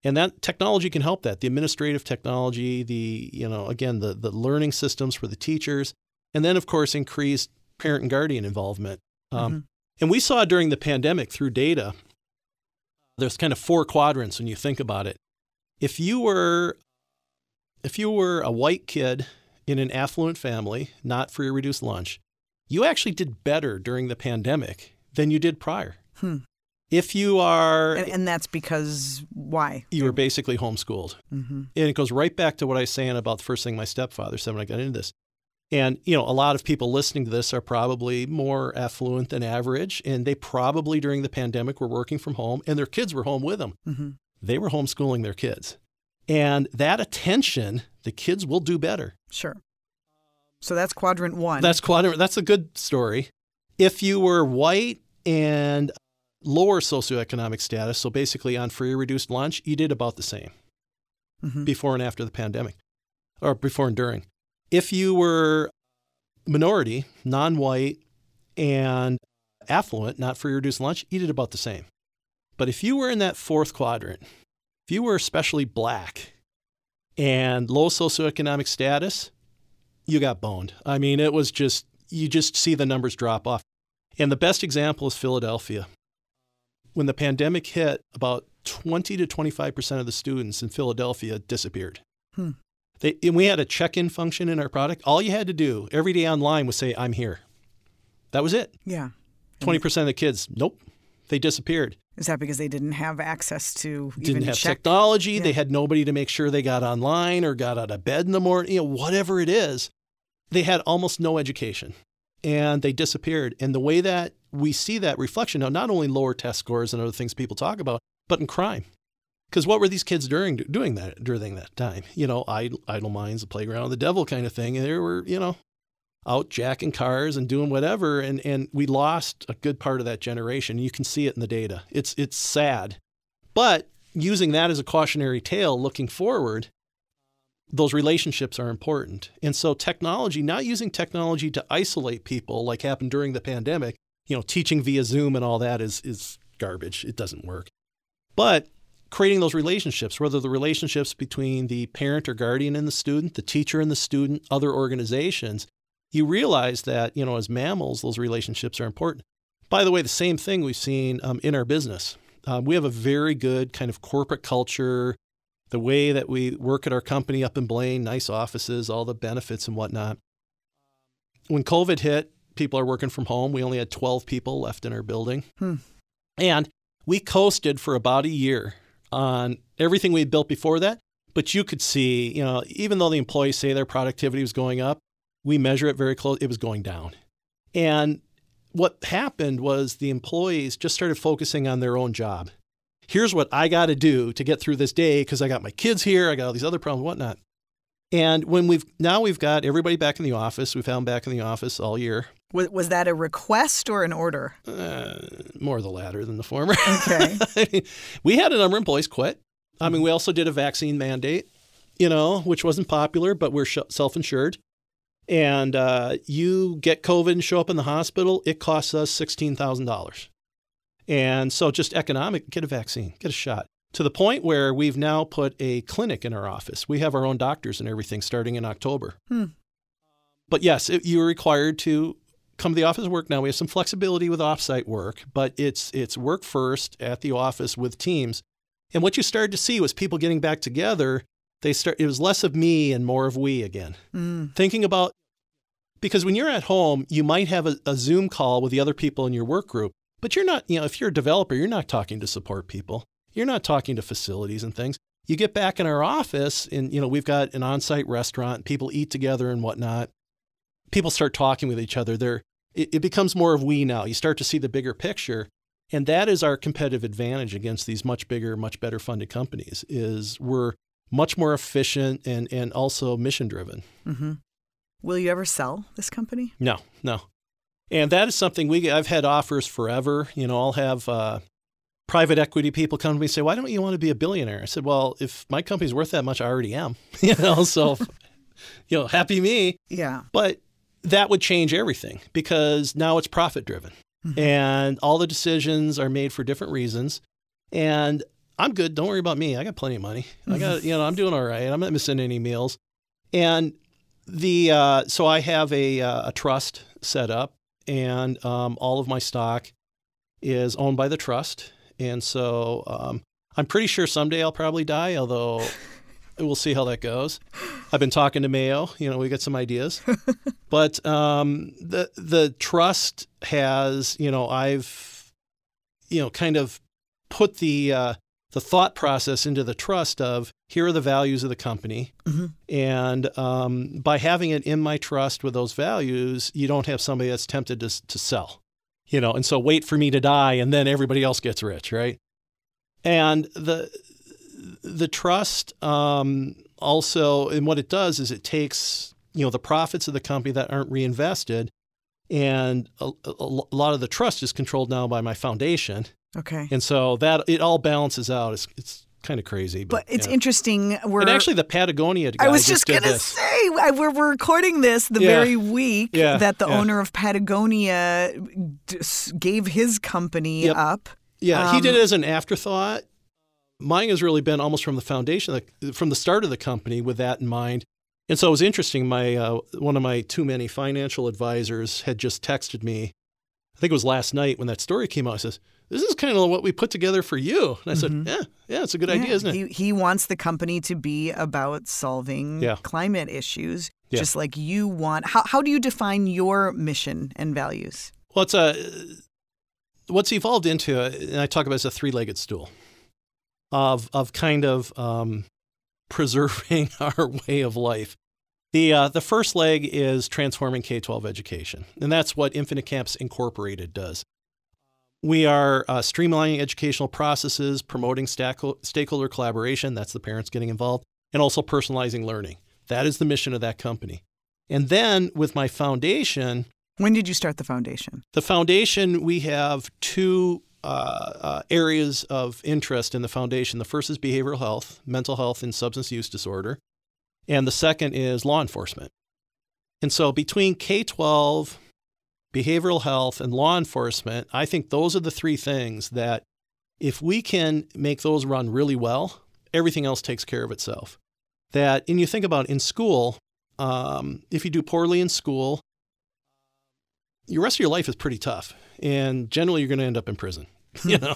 B: And that technology can help that. The administrative technology, the, you know, again, the, the learning systems for the teachers, and then, of course, increased parent and guardian involvement. Um,
A: Mhm.
B: And we saw during the pandemic through data, there's kind of four quadrants when you think about it. If you were if you were a white kid in an affluent family, not free or reduced lunch, you actually did better during the pandemic than you did prior.
A: Hmm.
B: If you are
A: And, and that's because why?
B: you were basically homeschooled.
A: Mm-hmm.
B: And it goes right back to what I was saying about the first thing my stepfather said when I got into this. And, you know, a lot of people listening to this are probably more affluent than average, and they probably during the pandemic were working from home and their kids were home with them.
A: Mm-hmm.
B: They were homeschooling their kids. And that attention, the kids will do better.
A: Sure. So that's quadrant one.
B: That's quadrant. That's a good story. If you were white and lower socioeconomic status, so basically on free or reduced lunch, you did about the same
A: Mhm.
B: before and after the pandemic, or before and during. If you were minority, non-white, and affluent, not free reduced lunch, you did about the same. But if you were in that fourth quadrant, if you were especially black and low socioeconomic status, you got boned. I mean, it was just, you just see the numbers drop off. And the best example is Philadelphia. When the pandemic hit, about 20 to 25% of the students in Philadelphia disappeared. Hmm. They, and we had a check in function in our product. All you had to do every day online was say, I'm here. That was it.
A: Yeah.
B: 20% of the kids, nope, they disappeared.
A: Is that because they didn't have access to
B: didn't have
A: check?
B: technology?
A: Yeah.
B: They had nobody to make sure they got online or got out of bed in the morning. You know, whatever it is, they had almost no education, and they disappeared. And the way that we see that reflection now, not only lower test scores and other things people talk about, but in crime. Because what were these kids doing doing that during that time? You know, idle, idle minds, the playground the devil kind of thing. And they were, you know, out jacking cars and doing whatever. And, and we lost a good part of that generation. You can see it in the data. It's, it's sad. But using that as a cautionary tale looking forward, those relationships are important. And so technology, not using technology to isolate people like happened during the pandemic, you know, teaching via Zoom and all that is, is garbage. It doesn't work. But creating those relationships, whether the relationships between the parent or guardian and the student, the teacher and the student, other organizations, you realize that, you know, as mammals, those relationships are important. By the way, the same thing we've seen um, in our business. Um, we have a very good kind of corporate culture, the way that we work at our company up in Blaine, nice offices, all the benefits and whatnot. When COVID hit, people are working from home. We only had 12 people left in our building. Hmm. And we coasted for about a year on everything we built before that. But you could see, you know, even though the employees say their productivity was going up, we measure it very close, it was going down. And what happened was the employees just started focusing on their own job. Here's what I got to do to get through this day because I got my kids here, I got all these other problems, whatnot. And when we've now we've got everybody back in the office, we've had them back in the office all year.
A: Was, was that a request or an order?
B: Uh, more the latter than the former.
A: Okay.
B: I mean, we had a number of employees quit. I mean, we also did a vaccine mandate, you know, which wasn't popular, but we're self insured. And uh, you get COVID and show up in the hospital, it costs us $16,000. And so just economic, get a vaccine, get a shot. To the point where we've now put a clinic in our office. We have our own doctors and everything starting in October. Hmm. But yes, it, you're required to come to the office work now. We have some flexibility with offsite work, but it's it's work first at the office with teams. And what you started to see was people getting back together. They start it was less of me and more of we again. Mm. Thinking about because when you're at home, you might have a, a Zoom call with the other people in your work group, but you're not, you know, if you're a developer, you're not talking to support people. You're not talking to facilities and things. You get back in our office and, you know, we've got an on-site restaurant, people eat together and whatnot. People start talking with each other. They're, it, it becomes more of we now. You start to see the bigger picture. And that is our competitive advantage against these much bigger, much better funded companies is we're much more efficient and, and also mission driven. Mm-hmm.
A: Will you ever sell this company?
B: No, no. And that is something we I've had offers forever. You know, I'll have uh, private equity people come to me and say, "Why don't you want to be a billionaire?" I said, "Well, if my company's worth that much, I already am." you know, so you know, happy me.
A: Yeah.
B: But that would change everything because now it's profit driven. Mm-hmm. And all the decisions are made for different reasons. And I'm good. Don't worry about me. I got plenty of money. I got, you know, I'm doing all right. I'm not missing any meals. And the uh, so I have a, uh, a trust set up, and um, all of my stock is owned by the trust. And so um, I'm pretty sure someday I'll probably die, although we'll see how that goes. I've been talking to Mayo. You know, we got some ideas, but um, the the trust has, you know, I've, you know, kind of put the uh, the thought process into the trust of here are the values of the company, mm-hmm. and um, by having it in my trust with those values, you don't have somebody that's tempted to to sell, you know, and so wait for me to die and then everybody else gets rich, right? And the the trust um, also, and what it does is it takes you know the profits of the company that aren't reinvested, and a, a lot of the trust is controlled now by my foundation.
A: Okay.
B: And so that it all balances out. It's it's kind of crazy,
A: but,
B: but
A: it's yeah. interesting. We're,
B: and actually, the Patagonia
A: I was
B: just,
A: just
B: gonna
A: say we're recording this the
B: yeah.
A: very week
B: yeah.
A: that the owner of Patagonia gave his company
B: yep.
A: up.
B: Yeah, um, he did it as an afterthought mine has really been almost from the foundation, from the start of the company, with that in mind. And so it was interesting. My uh, one of my too many financial advisors had just texted me I think it was last night when that story came out. He says, "This is kind of what we put together for you." And I said, "Yeah, yeah, it's a good
A: Yeah,
B: idea, isn't it?"
A: He, he wants the company to be about solving
B: Yeah.
A: climate issues,
B: Yeah.
A: just like you want. How, how do you define your mission and values?
B: Well, it's a what's evolved into, and I talk about it as a three-legged stool of of kind of um, preserving our way of life. The uh, the first leg is transforming K-12 education, and that's what Infinite Campus Incorporated does. We are uh, streamlining educational processes, promoting stakeho- stakeholder collaboration. That's the parents getting involved, and also personalizing learning. That is the mission of that company. And then with my foundation,
A: When did you start the foundation?
B: the foundation, we have two uh, uh, areas of interest in the foundation. The first is behavioral health, mental health, and substance use disorder. And the second is law enforcement. And so between K 12, behavioral health, and law enforcement, I think those are the three things that if we can make those run really well, everything else takes care of itself. That, and you think about in school, um, if you do poorly in school, your rest of your life is pretty tough, and generally you're going to end up in prison. you know.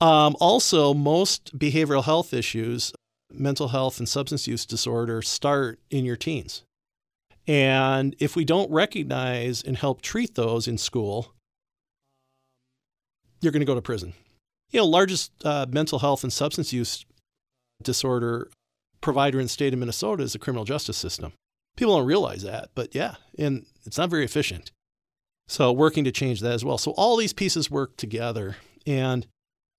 B: Um, also, most behavioral health issues, mental health and substance use disorder, start in your teens. And if we don't recognize and help treat those in school, you're going to go to prison. You know, largest uh, mental health and substance use disorder provider in the state of Minnesota is the criminal justice system. People don't realize that, but yeah, and it's not very efficient. So working to change that as well. So all these pieces work together. And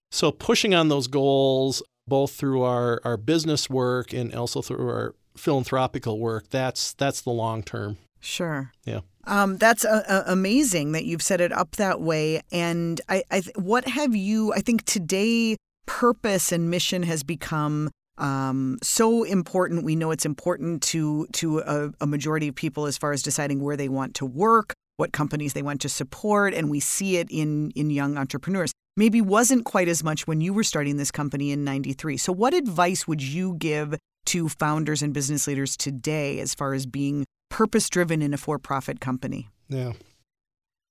B: so pushing on those goals, both through our, our business work and also through our philanthropical work, that's that's the long term.
A: Sure.
B: Yeah.
A: Um, that's uh, uh, amazing that you've set it up that way. And I, I, th- what have you? I think today, purpose and mission has become um, so important. We know it's important to to a, a majority of people as far as deciding where they want to work, what companies they want to support, and we see it in in young entrepreneurs. Maybe wasn't quite as much when you were starting this company in '93. So, what advice would you give to founders and business leaders today as far as being purpose driven in a for profit company?
B: Yeah.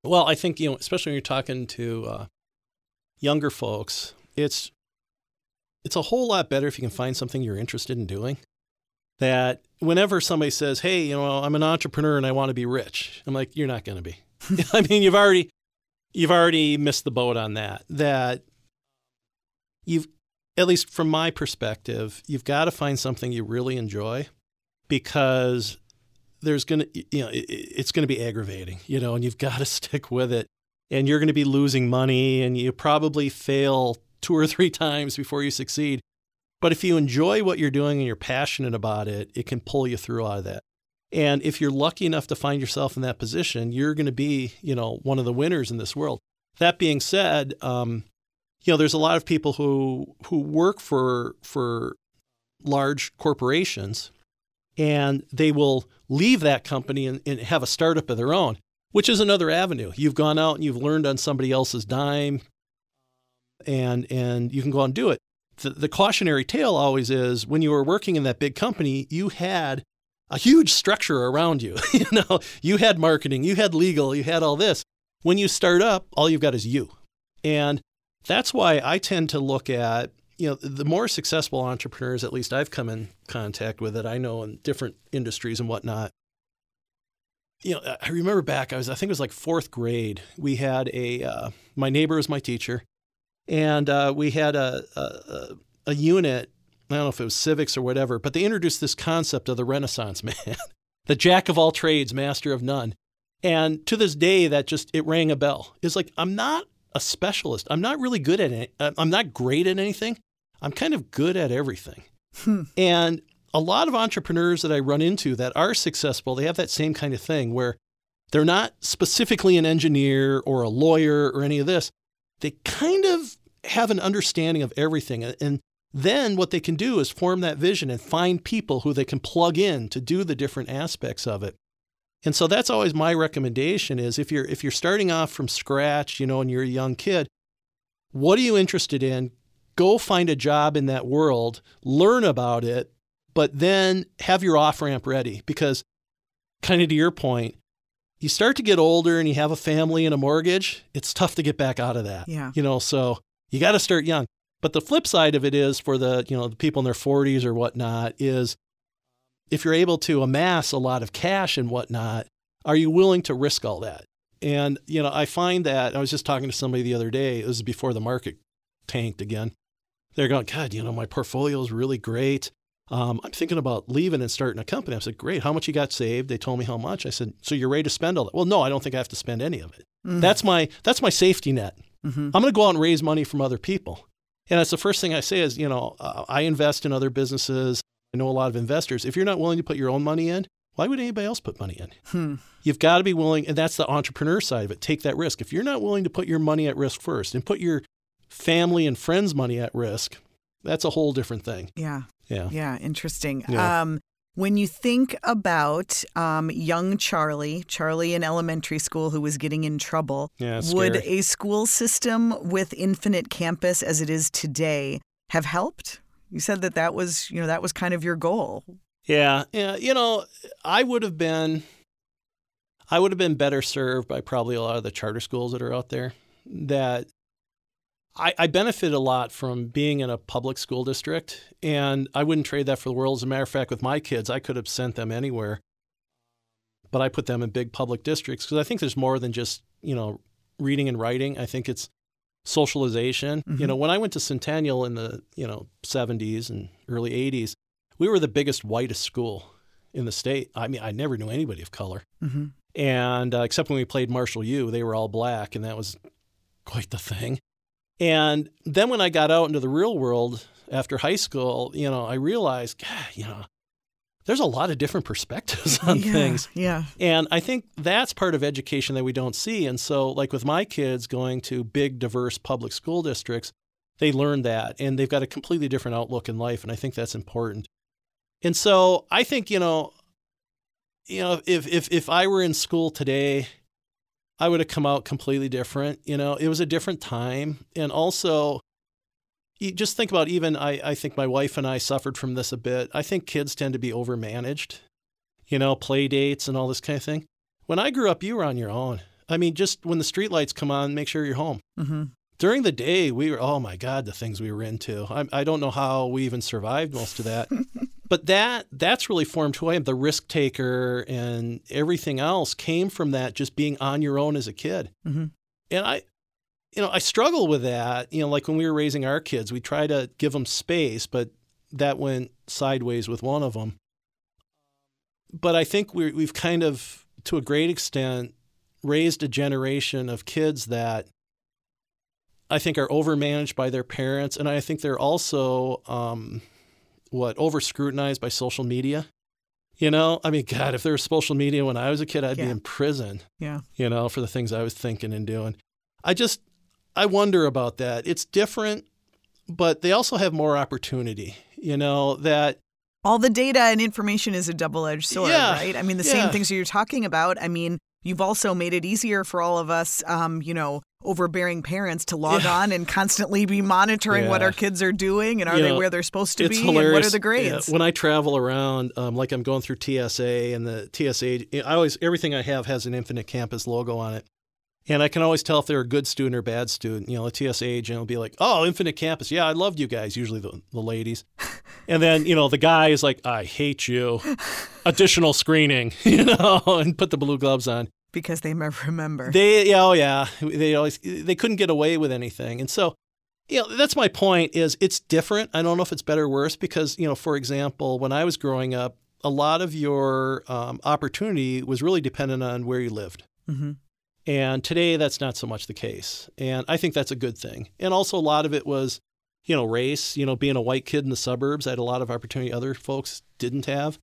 B: Well, I think, you know, especially when you're talking to uh, younger folks, it's it's a whole lot better if you can find something you're interested in doing. That whenever somebody says, "Hey, you know, I'm an entrepreneur and I want to be rich," I'm like, "You're not going to be." I mean, you've already you've already missed the boat on that. That you've at least from my perspective, you've got to find something you really enjoy because there's going to you know it, it's going to be aggravating, you know, and you've got to stick with it. And you're going to be losing money and you probably fail two or three times before you succeed. But if you enjoy what you're doing and you're passionate about it, it can pull you through out of that. And if you're lucky enough to find yourself in that position, you're going to be, you know, one of the winners in this world. That being said, um, you know, there's a lot of people who who work for for large corporations, and they will leave that company and, and have a startup of their own, which is another avenue. You've gone out and you've learned on somebody else's dime, and and you can go out and do it. The, the cautionary tale always is when you were working in that big company, you had a huge structure around you. you know, you had marketing, you had legal, you had all this. When you start up, all you've got is you. And that's why I tend to look at, you know, the more successful entrepreneurs, at least I've come in contact with it, I know in different industries and whatnot. You know, I remember back, I was, I think it was like fourth grade. We had a, uh, my neighbor was my teacher, and uh, we had a, a, a unit I don't know if it was civics or whatever, but they introduced this concept of the Renaissance man, the jack of all trades, master of none. And to this day, that just it rang a bell. It's like I'm not a specialist. I'm not really good at it. I'm not great at anything. I'm kind of good at everything. Hmm. And a lot of entrepreneurs that I run into that are successful, they have that same kind of thing where they're not specifically an engineer or a lawyer or any of this. They kind of have an understanding of everything. And then what they can do is form that vision and find people who they can plug in to do the different aspects of it. And so that's always my recommendation is if you're if you're starting off from scratch, you know, and you're a young kid, what are you interested in? Go find a job in that world, learn about it, but then have your off ramp ready because kind of to your point, you start to get older and you have a family and a mortgage, it's tough to get back out of that.
A: Yeah.
B: You know, so you got to start young. But the flip side of it is for the, you know, the people in their 40s or whatnot is if you're able to amass a lot of cash and whatnot, are you willing to risk all that? And, you know, I find that I was just talking to somebody the other day, it was before the market tanked again. They're going, God, you know, my portfolio is really great. Um, I'm thinking about leaving and starting a company. I said, Great. How much you got saved? They told me how much. I said, So you're ready to spend all that? Well, no, I don't think I have to spend any of it.
A: Mhm.
B: That's my that's my safety net.
A: Mhm.
B: I'm going to go out and raise money from other people. And that's the first thing I say is, you know, uh, I invest in other businesses. I know a lot of investors. If you're not willing to put your own money in, why would anybody else put money in?
A: Hmm.
B: You've got to be willing, and that's the entrepreneur side of it. Take that risk. If you're not willing to put your money at risk first and put your family and friends' money at risk, that's a whole different thing.
A: Yeah.
B: Yeah.
A: Yeah, interesting.
B: Yeah.
A: Um, when you think about um, young Charlie, Charlie in elementary school who was getting in trouble,
B: Yeah.
A: would a school system with infinite campus as it is today have helped? You said that that was, you know, that was kind of your goal.
B: Yeah, yeah. You know, I would have been, I would have been better served by probably a lot of the charter schools that are out there. That I, I benefit a lot from being in a public school district, and I wouldn't trade that for the world. As a matter of fact, with my kids, I could have sent them anywhere, but I put them in big public districts because I think there's more than just you know reading and writing. I think it's socialization. You
A: Mhm.
B: know, when I went to Centennial in the you know 70s and early 80s, we were the biggest whitest school in the state. I mean, I never knew anybody of color,
A: hmm
B: and uh, except when we played Marshall U, they were all black, and that was quite the thing. And then when I got out into the real world after high school, you know, I realized, God, you know, there's a lot of different perspectives on
A: yeah,
B: things.
A: Yeah.
B: And I think that's part of education that we don't see. And so, like with my kids going to big, diverse public school districts, they learn that and they've got a completely different outlook in life. And I think that's important. And so, I think, you know, you know, if, if, if I were in school today, I would have come out completely different. You know, it was a different time. And also, you just think about even, I, I think my wife and I suffered from this a bit. I think kids tend to be overmanaged you know, play dates and all this kind of thing. When I grew up, you were on your own. I mean, just when the streetlights come on, make sure you're home.
A: hmm
B: During the day, we were, oh my God, the things we were into. I, I don't know how we even survived most of that. but that that's really formed who I am. The risk taker and everything else came from that just being on your own as a kid.
A: hmm
B: And I, you know, I struggle with that. You know, like when we were raising our kids, we try to give them space, but that went sideways with one of them. But I think we we've kind of, to a great extent, raised a generation of kids that I think are overmanaged by their parents, and I think they're also um, what over scrutinized by social media. You know, I mean, God, if there was social media when I was a kid, I'd
A: Yeah.
B: be in prison
A: Yeah.
B: you know, for the things I was thinking and doing. I just, I wonder about that. It's different, but they also have more opportunity, you know, that,
A: All the data and information is a double edged sword,
B: Yeah,
A: right? I mean, the
B: yeah.
A: same things you're talking about. I mean, you've also made it easier for all of us, um, you know, overbearing parents to log
B: Yeah.
A: on and constantly be monitoring what our kids are doing and are
B: You
A: they
B: know,
A: where they're supposed to be
B: hilarious.
A: and what are the
B: Yeah,
A: grades?
B: when I travel around, um, like I'm going through TSA and the TSA, I always, everything I have has an Infinite Campus logo on it. And I can always tell if they're a good student or bad student. You know, a TSA agent will be like, "Oh, Infinite Campus, yeah, I loved you guys." Usually the, the ladies, and then you know the guy is like, "I hate you." Additional screening, you know, and put the blue gloves on.
A: because they remember.
B: They, yeah, oh yeah, they always they couldn't get away with anything, and so, you know, that's my point. Is it's different. I don't know if it's better or worse because you know, for example, when I was growing up, a lot of your um, opportunity was really dependent on where you lived.
A: hmm
B: And today, that's not so much the case. And I think that's a good thing. And also, a lot of it was, you know, race, you know, being a white kid in the suburbs, I had a lot of opportunity other folks didn't have.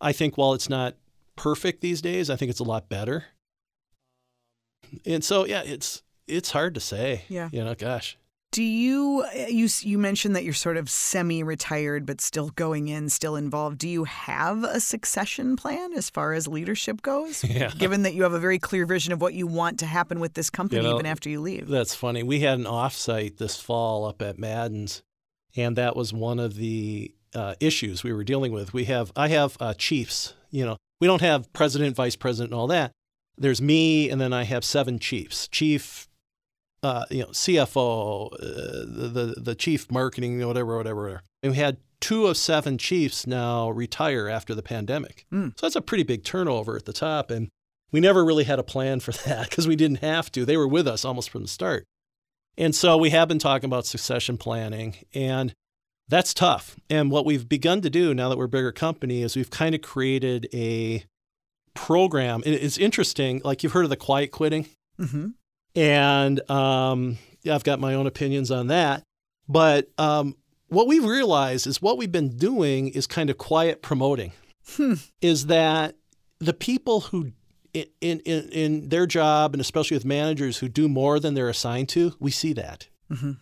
B: I think while it's not perfect these days, I think it's a lot better. And so, yeah, it's it's hard to say.
A: Yeah.
B: You know, gosh.
A: Do you you you mentioned that you're sort of semi-retired but still going in, still involved. Do you have a succession plan as far as leadership goes?
B: Yeah.
A: Given that you have a very clear vision of what you want to happen with this company
B: You know,
A: even after you leave.
B: That's funny. We had an offsite this fall up at Madden's, and that was one of the uh, issues we were dealing with. We have I have uh, chiefs. You know, we don't have president, vice president, and all that, there's me, and then I have seven chiefs. Chief, uh, you know, CFO, uh, the, the the chief marketing, whatever, whatever, whatever. And we had two of seven chiefs now retire after the pandemic.
A: Mm.
B: So that's a pretty big turnover at the top, and we never really had a plan for that because we didn't have to. They were with us almost from the start. And so we have been talking about succession planning, and that's tough. And what we've begun to do now that we're a bigger company is we've kind of created a program. It's interesting, like you've heard of the quiet quitting,
A: Mm-hmm.
B: And um, yeah, I've got my own opinions on that. But um, what we've realized is what we've been doing is kind of quiet promoting.
A: Hmm.
B: Is that the people who in, in in their job and especially with managers who do more than they're assigned to, we see that.
A: Mm-hmm.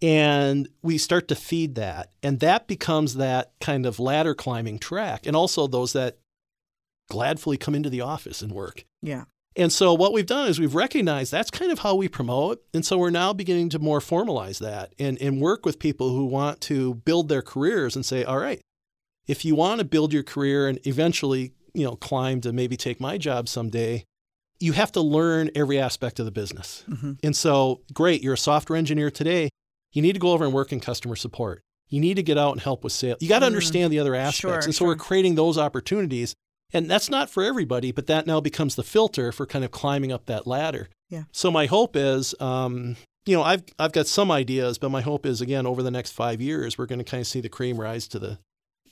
B: And we start to feed that. And that becomes that kind of ladder climbing track. And also those that gladfully come into the office and work.
A: Yeah.
B: And so what we've done is we've recognized that's kind of how we promote. And so we're now beginning to more formalize that and, and work with people who want to build their careers and say, all right, if you want to build your career and eventually, you know, climb to maybe take my job someday, you have to learn every aspect of the business.
A: Mm-hmm.
B: And so, great, you're a software engineer today. You need to go over and work in customer support. You need to get out and help with sales. You got to
A: Mm.
B: understand the other aspects.
A: Sure,
B: and so we're creating those opportunities. And that's not for everybody, but that now becomes the filter for kind of climbing up that ladder.
A: Yeah.
B: So my hope is, um, you know, I've I've got some ideas, but my hope is again over the next five years we're going to kind of see the cream rise to the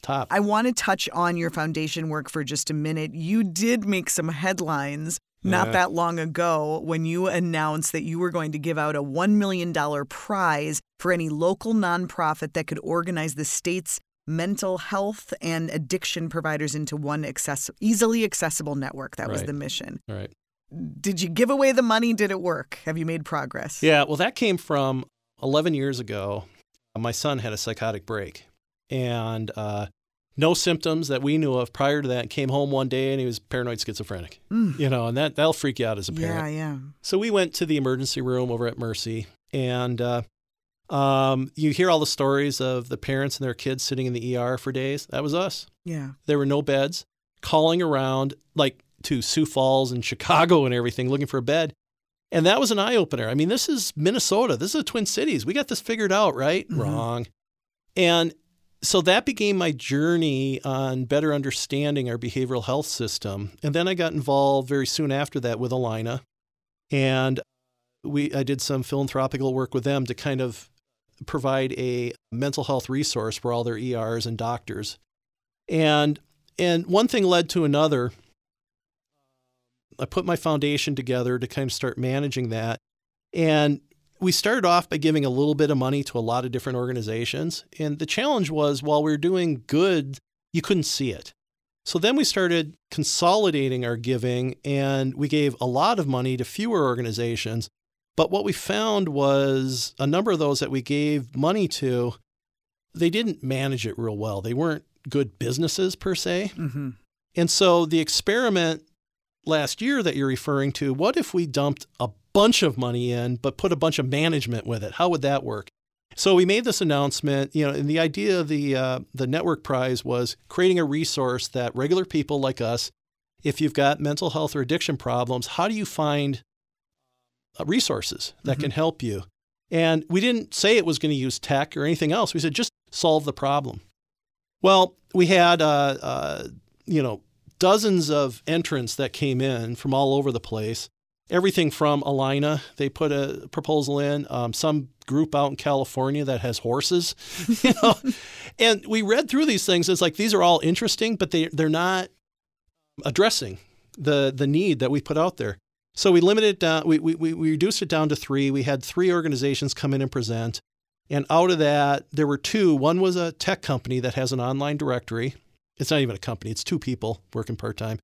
B: top.
A: I want to touch on your foundation work for just a minute. You did make some headlines not that long ago when you announced that you were going to give out a $1 million prize for any local nonprofit that could organize the state's mental health and addiction providers into one access- easily accessible network. That was the mission.
B: Right.
A: Did you give away the money? Did it work? Have you made progress?
B: Yeah, well, that came from 11 years ago. My son had a psychotic break and uh, no symptoms that we knew of prior to that. Came home one day and he was paranoid schizophrenic,
A: Mm.
B: you know, and that, that'll freak you out as a parent.
A: Yeah, yeah.
B: So we went to the emergency room over at Mercy, and uh, um, you hear all the stories of the parents and their kids sitting in the ER for days. That was us.
A: Yeah.
B: There were no beds, calling around like to Sioux Falls and Chicago and everything, looking for a bed. And that was an eye opener. I mean, this is Minnesota. This is the Twin Cities. We got this figured out, right?
A: Mhm.
B: Wrong. And so that became my journey on better understanding our behavioral health system. And then I got involved very soon after that with Allina. And we I did some philanthropical work with them to kind of provide a mental health resource for all their ERs and doctors. And and one thing led to another. I put my foundation together to kind of start managing that. And we started off by giving a little bit of money to a lot of different organizations. And the challenge was while we were doing good, you couldn't see it. So then we started consolidating our giving and we gave a lot of money to fewer organizations. But what we found was a number of those that we gave money to, they didn't manage it real well. They weren't good businesses per se.
A: Mm-hmm.
B: And so the experiment last year that you're referring to, what if we dumped a bunch of money in, but put a bunch of management with it? How would that work? So we made this announcement, you know, and the idea of the uh, the network prize was creating a resource that regular people like us, if you've got mental health or addiction problems, how do you find resources that
A: Mhm.
B: can help you? And we didn't say it was going to use tech or anything else. We said just solve the problem. Well, we had, uh, uh, you know, dozens of entrants that came in from all over the place. Everything from Allina, they put a proposal in. Um, some group out in California that has horses, you know. and we read through these things. It's like these are all interesting, but they they're not addressing the the need that we put out there. So we limited it down. We, we we reduced it down to three. We had three organizations come in and present. And out of that, there were two. One was a tech company that has an online directory. It's not even a company, it's two people working part time.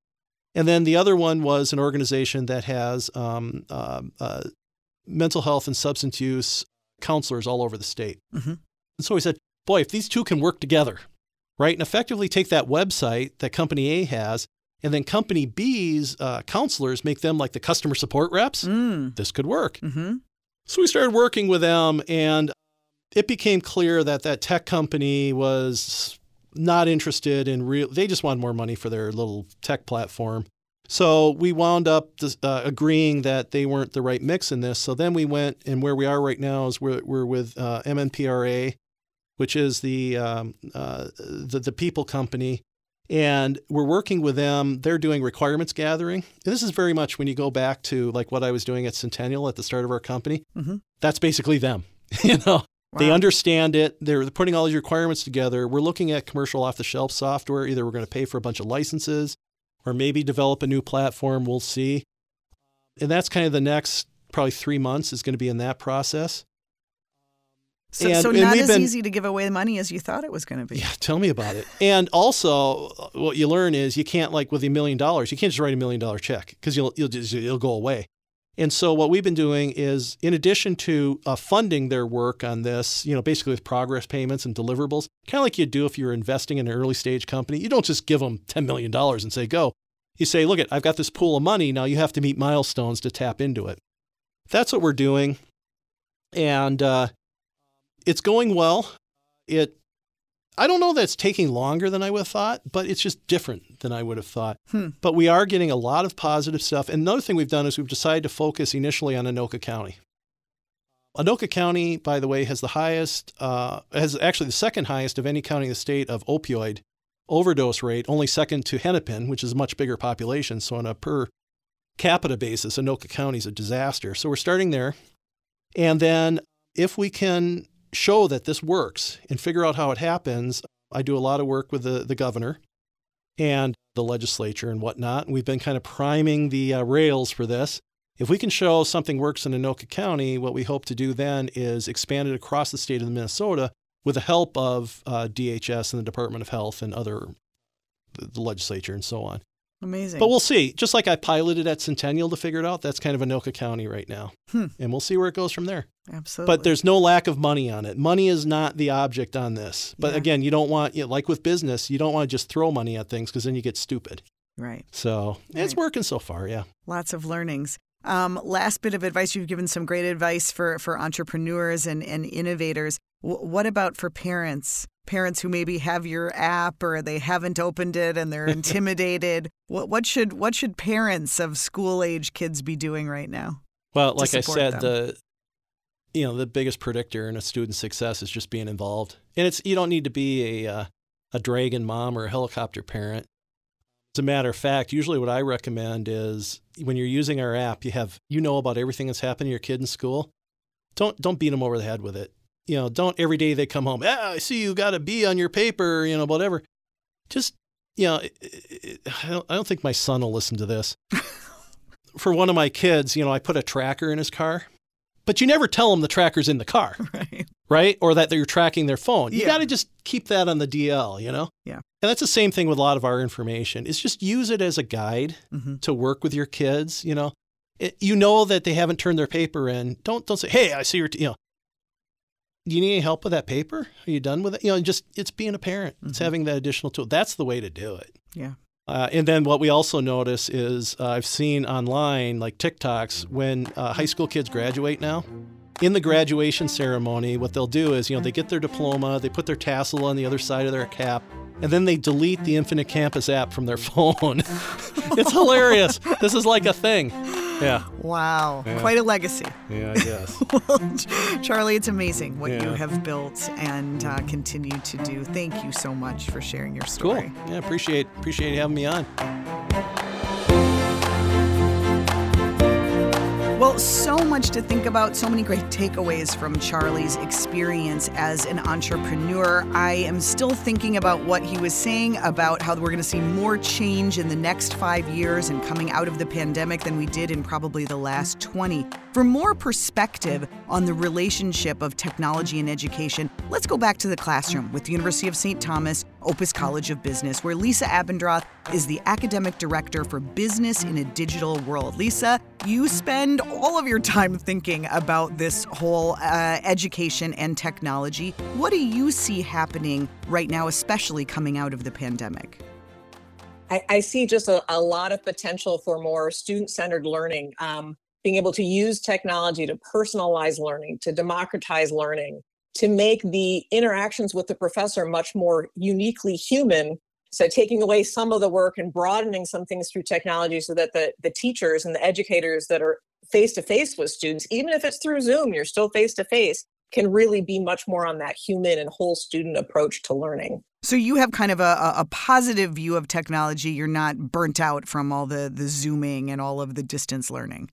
B: And then the other one was an organization that has um, uh, uh, mental health and substance use counselors all over the state.
A: Mhm.
B: And so we said, boy, if these two can work together, right, and effectively take that website that company A has, and then company B's uh, counselors make them like the customer support reps,
A: Mm.
B: this could work.
A: Mm-hmm.
B: So we started working with them, and it became clear that that tech company was not interested in real. They just wanted more money for their little tech platform. So we wound up uh, agreeing that they weren't the right mix in this. So then we went, and where we are right now is we're, we're with uh, MNPRA, which is the, um, uh, the the people company, and we're working with them. They're doing requirements gathering. And this is very much when you go back to like what I was doing at Centennial at the start of our company. Mm-hmm. That's basically them. you know, Wow. They understand it. They're putting all these requirements together. We're looking at commercial off the shelf software. Either we're going to pay for a bunch of licenses or maybe develop a new platform. We'll see. And that's kind of the next probably three months is going to be in that process.
A: So, and, so not as been, easy to give away the money as you thought it was going to be.
B: Yeah, tell me about it. and also, what you learn is you can't like with a million dollars, you can't just write a million dollar check because you'll you'll just it'll go away. And so what we've been doing is, in addition to uh, funding their work on this, you know, basically with progress payments and deliverables, kind of like you do if you're investing in an early stage company, you don't just give them $10 million and say, go. You say, look, at I've got this pool of money. Now you have to meet milestones to tap into it. That's what we're doing. And uh, it's going well. It I don't know that it's taking longer than I would have thought, but it's just different than I would have thought. Hmm. But we are getting a lot of positive stuff. And another thing we've done is we've decided to focus initially on Anoka County. Anoka County, by the way, has the highest, uh, has actually the second highest of any county in the state of opioid overdose rate, only second to Hennepin, which is a much bigger population. So on a per capita basis, Anoka County is a disaster. So we're starting there. And then if we can show that this works and figure out how it happens, I do a lot of work with the, the governor and the legislature and whatnot. And we've been kind of priming the uh, rails for this. If we can show something works in Anoka County, what we hope to do then is expand it across the state of Minnesota with the help of uh, DHS and the Department of Health and other the legislature and so on.
A: Amazing.
B: But we'll see. Just like I piloted at Centennial to figure it out, that's kind of Anoka County right now. Hmm. And we'll see where it goes from there.
A: Absolutely.
B: But there's no lack of money on it. Money is not the object on this. But yeah. again, you don't want, you know, like with business, you don't want to just throw money at things because then you get stupid.
A: Right.
B: So right. it's working so far, yeah.
A: Lots of learnings. Um, last bit of advice you've given some great advice for, for entrepreneurs and, and innovators. W- what about for parents? Parents who maybe have your app or they haven't opened it and they're intimidated. what, what should what should parents of school age kids be doing right now?
B: Well, like I said, them? the you know the biggest predictor in a student's success is just being involved, and it's you don't need to be a uh, a dragon mom or a helicopter parent. As a matter of fact, usually what I recommend is when you're using our app, you have you know about everything that's happening to your kid in school. Don't don't beat them over the head with it. You know, don't every day they come home. Ah, I see you got a B on your paper. You know, whatever. Just you know, it, it, I, don't, I don't think my son will listen to this. For one of my kids, you know, I put a tracker in his car but you never tell them the tracker's in the car, right? Right? Or that you're tracking their phone. You yeah. got to just keep that on the DL, you know?
A: Yeah.
B: And that's the same thing with a lot of our information. Is just use it as a guide mm-hmm. to work with your kids, you know? It, you know that they haven't turned their paper in. Don't don't say, "Hey, I see your," t-, you know. Do you need any help with that paper? Are you done with it? You know, just it's being a parent. Mm-hmm. It's having that additional tool. That's the way to do it.
A: Yeah.
B: Uh, and then what we also notice is uh, I've seen online, like TikToks, when uh, high school kids graduate now, in the graduation ceremony, what they'll do is, you know, they get their diploma, they put their tassel on the other side of their cap, and then they delete the Infinite Campus app from their phone. it's hilarious. This is like a thing. Yeah.
A: Wow. Yeah. Quite a legacy.
B: Yeah, I guess.
A: well, Charlie, it's amazing what yeah. you have built and uh, continue to do. Thank you so much for sharing your story.
B: Cool. Yeah, appreciate appreciate having me on.
A: Well, so much to think about, so many great takeaways from Charlie's experience as an entrepreneur. I am still thinking about what he was saying about how we're going to see more change in the next five years and coming out of the pandemic than we did in probably the last 20. For more perspective on the relationship of technology and education, let's go back to the classroom with the University of St. Thomas Opus College of Business, where Lisa Abendroth is the academic director for business in a digital world. Lisa, you spend all of your time thinking about this whole uh, education and technology. What do you see happening right now, especially coming out of the pandemic?
C: I, I see just a, a, lot of potential for more student centered learning, um, being able to use technology to personalize learning, to democratize learning, to make the interactions with the professor much more uniquely human So taking away some of the work and broadening some things through technology so that the, the teachers and the educators that are face to face with students, even if it's through Zoom, you're still face to face, can really be much more on that human and whole student approach to learning.
A: So you have kind of a, a positive view of technology. You're not burnt out from all the the zooming and all of the distance learning.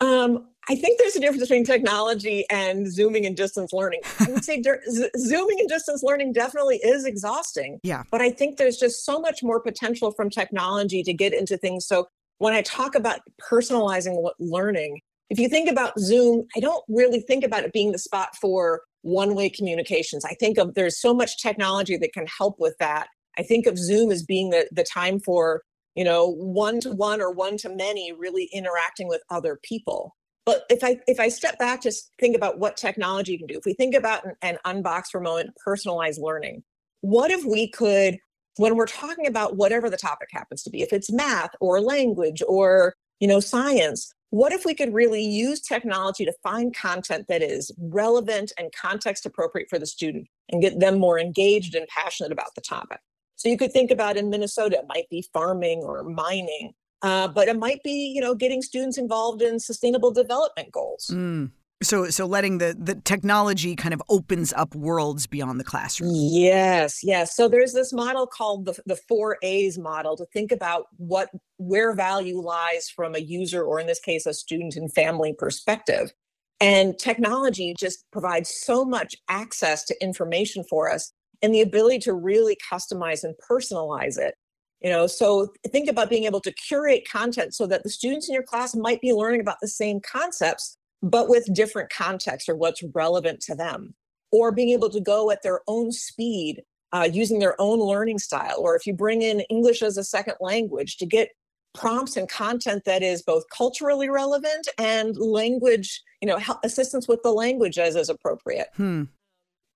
C: Um, I think there's a difference between technology and zooming and distance learning. I would say z- zooming and distance learning definitely is exhausting.
A: Yeah.
C: But I think there's just so much more potential from technology to get into things. So when I talk about personalizing learning, if you think about Zoom, I don't really think about it being the spot for one-way communications. I think of there's so much technology that can help with that. I think of Zoom as being the, the time for, you know, one to one or one to many really interacting with other people. But if I if I step back to think about what technology can do, if we think about an, an unbox for a moment, personalized learning, what if we could, when we're talking about whatever the topic happens to be, if it's math or language or you know science, what if we could really use technology to find content that is relevant and context appropriate for the student and get them more engaged and passionate about the topic? So you could think about in Minnesota, it might be farming or mining uh, but it might be, you know, getting students involved in sustainable development goals.
A: Mm. So, so letting the the technology kind of opens up worlds beyond the classroom.
C: Yes, yes. So there's this model called the the four A's model to think about what where value lies from a user, or in this case, a student and family perspective. And technology just provides so much access to information for us and the ability to really customize and personalize it you know so think about being able to curate content so that the students in your class might be learning about the same concepts but with different context or what's relevant to them. Or being able to go at their own speed uh, using their own learning style. Or if you bring in english as a second language to get prompts and content that is both culturally relevant and language you know assistance with the language as is appropriate.
A: Hmm.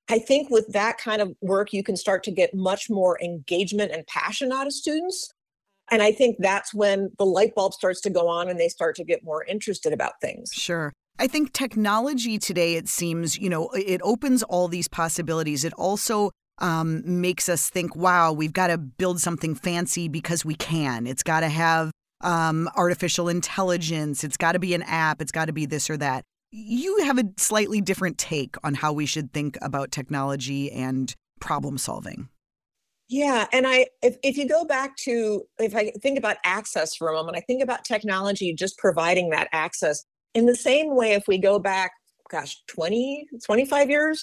C: I think with that kind of work, you can start to get much more engagement and passion out of students. And I think that's when the light bulb starts to go on and they start to get more interested about things.
A: Sure. I think technology today, it seems, you know, it opens all these possibilities. It also um, makes us think, wow, we've got to build something fancy because we can. It's got to have um, artificial intelligence. It's got to be an app. It's got to be this or that you have a slightly different take on how we should think about technology and problem solving.
C: Yeah, and I if if you go back to if I think about access for a moment, I think about technology just providing that access in the same way if we go back gosh 20 25 years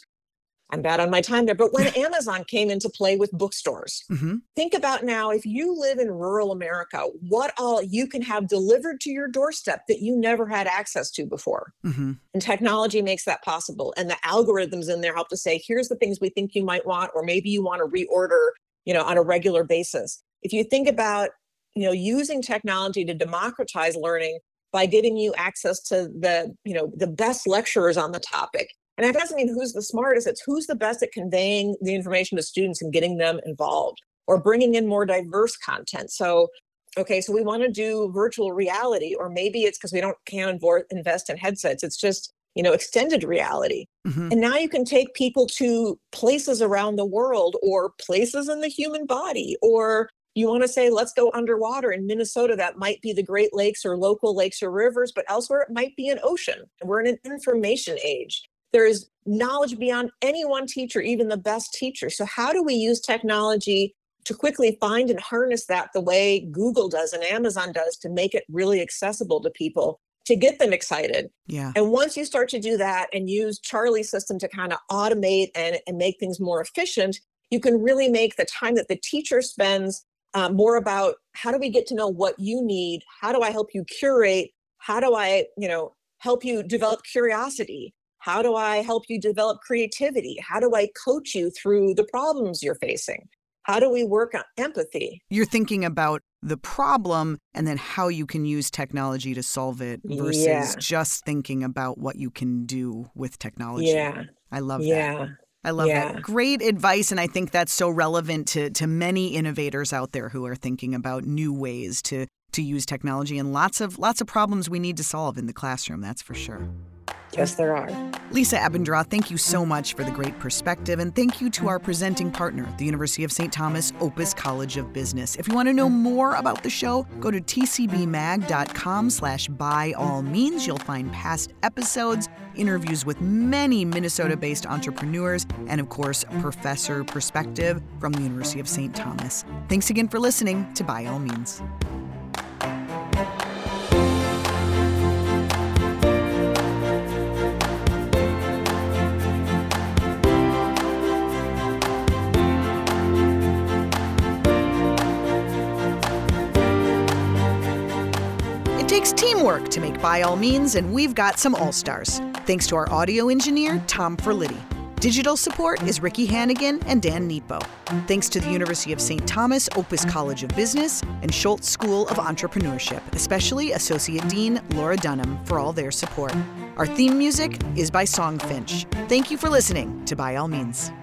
C: I'm bad on my time there, but when Amazon came into play with bookstores, mm-hmm. think about now if you live in rural America, what all you can have delivered to your doorstep that you never had access to before. Mm-hmm. And technology makes that possible. And the algorithms in there help to say, here's the things we think you might want, or maybe you want to reorder, you know, on a regular basis. If you think about, you know, using technology to democratize learning by giving you access to the, you know, the best lecturers on the topic and that doesn't mean who's the smartest, it's who's the best at conveying the information to students and getting them involved or bringing in more diverse content. So, okay, so we want to do virtual reality, or maybe it's because we don't can't invest in headsets. It's just you know extended reality mm-hmm. and now you can take people to places around the world or places in the human body or you want to say let's go underwater in minnesota that might be the great lakes or local lakes or rivers but elsewhere it might be an ocean we're in an information age there is knowledge beyond any one teacher, even the best teacher. So, how do we use technology to quickly find and harness that the way Google does and Amazon does to make it really accessible to people? to get them excited.
A: Yeah.
C: And once you start to do that and use Charlie's system to kind of automate and, and make things more efficient, you can really make the time that the teacher spends um, more about how do we get to know what you need? How do I help you curate? How do I, you know, help you develop curiosity? How do I help you develop creativity? How do I coach you through the problems you're facing? How do we work on empathy?
A: You're thinking about the problem and then how you can use technology to solve it versus
C: yeah.
A: just thinking about what you can do with technology.
C: Yeah.
A: I love
C: yeah.
A: that. I love
C: yeah.
A: that. Great advice. And I think that's so relevant to, to many innovators out there who are thinking about new ways to, to use technology and lots of lots of problems we need to solve in the classroom, that's for sure.
C: Yes, there are.
A: Lisa Abendroth, thank you so much for the great perspective, and thank you to our presenting partner, the University of St. Thomas Opus College of Business. If you want to know more about the show, go to tcbmag.com slash by all means. You'll find past episodes, interviews with many Minnesota-based entrepreneurs, and of course, professor perspective from the University of St. Thomas. Thanks again for listening to By All Means. Takes teamwork to make By All Means, and we've got some all stars. Thanks to our audio engineer, Tom Ferlitti. Digital support is Ricky Hannigan and Dan Nepo. Thanks to the University of St. Thomas Opus College of Business and Schulze School of Entrepreneurship, especially Associate Dean Laura Dunham for all their support. Our theme music is by Songfinch. Thank you for listening to By All Means.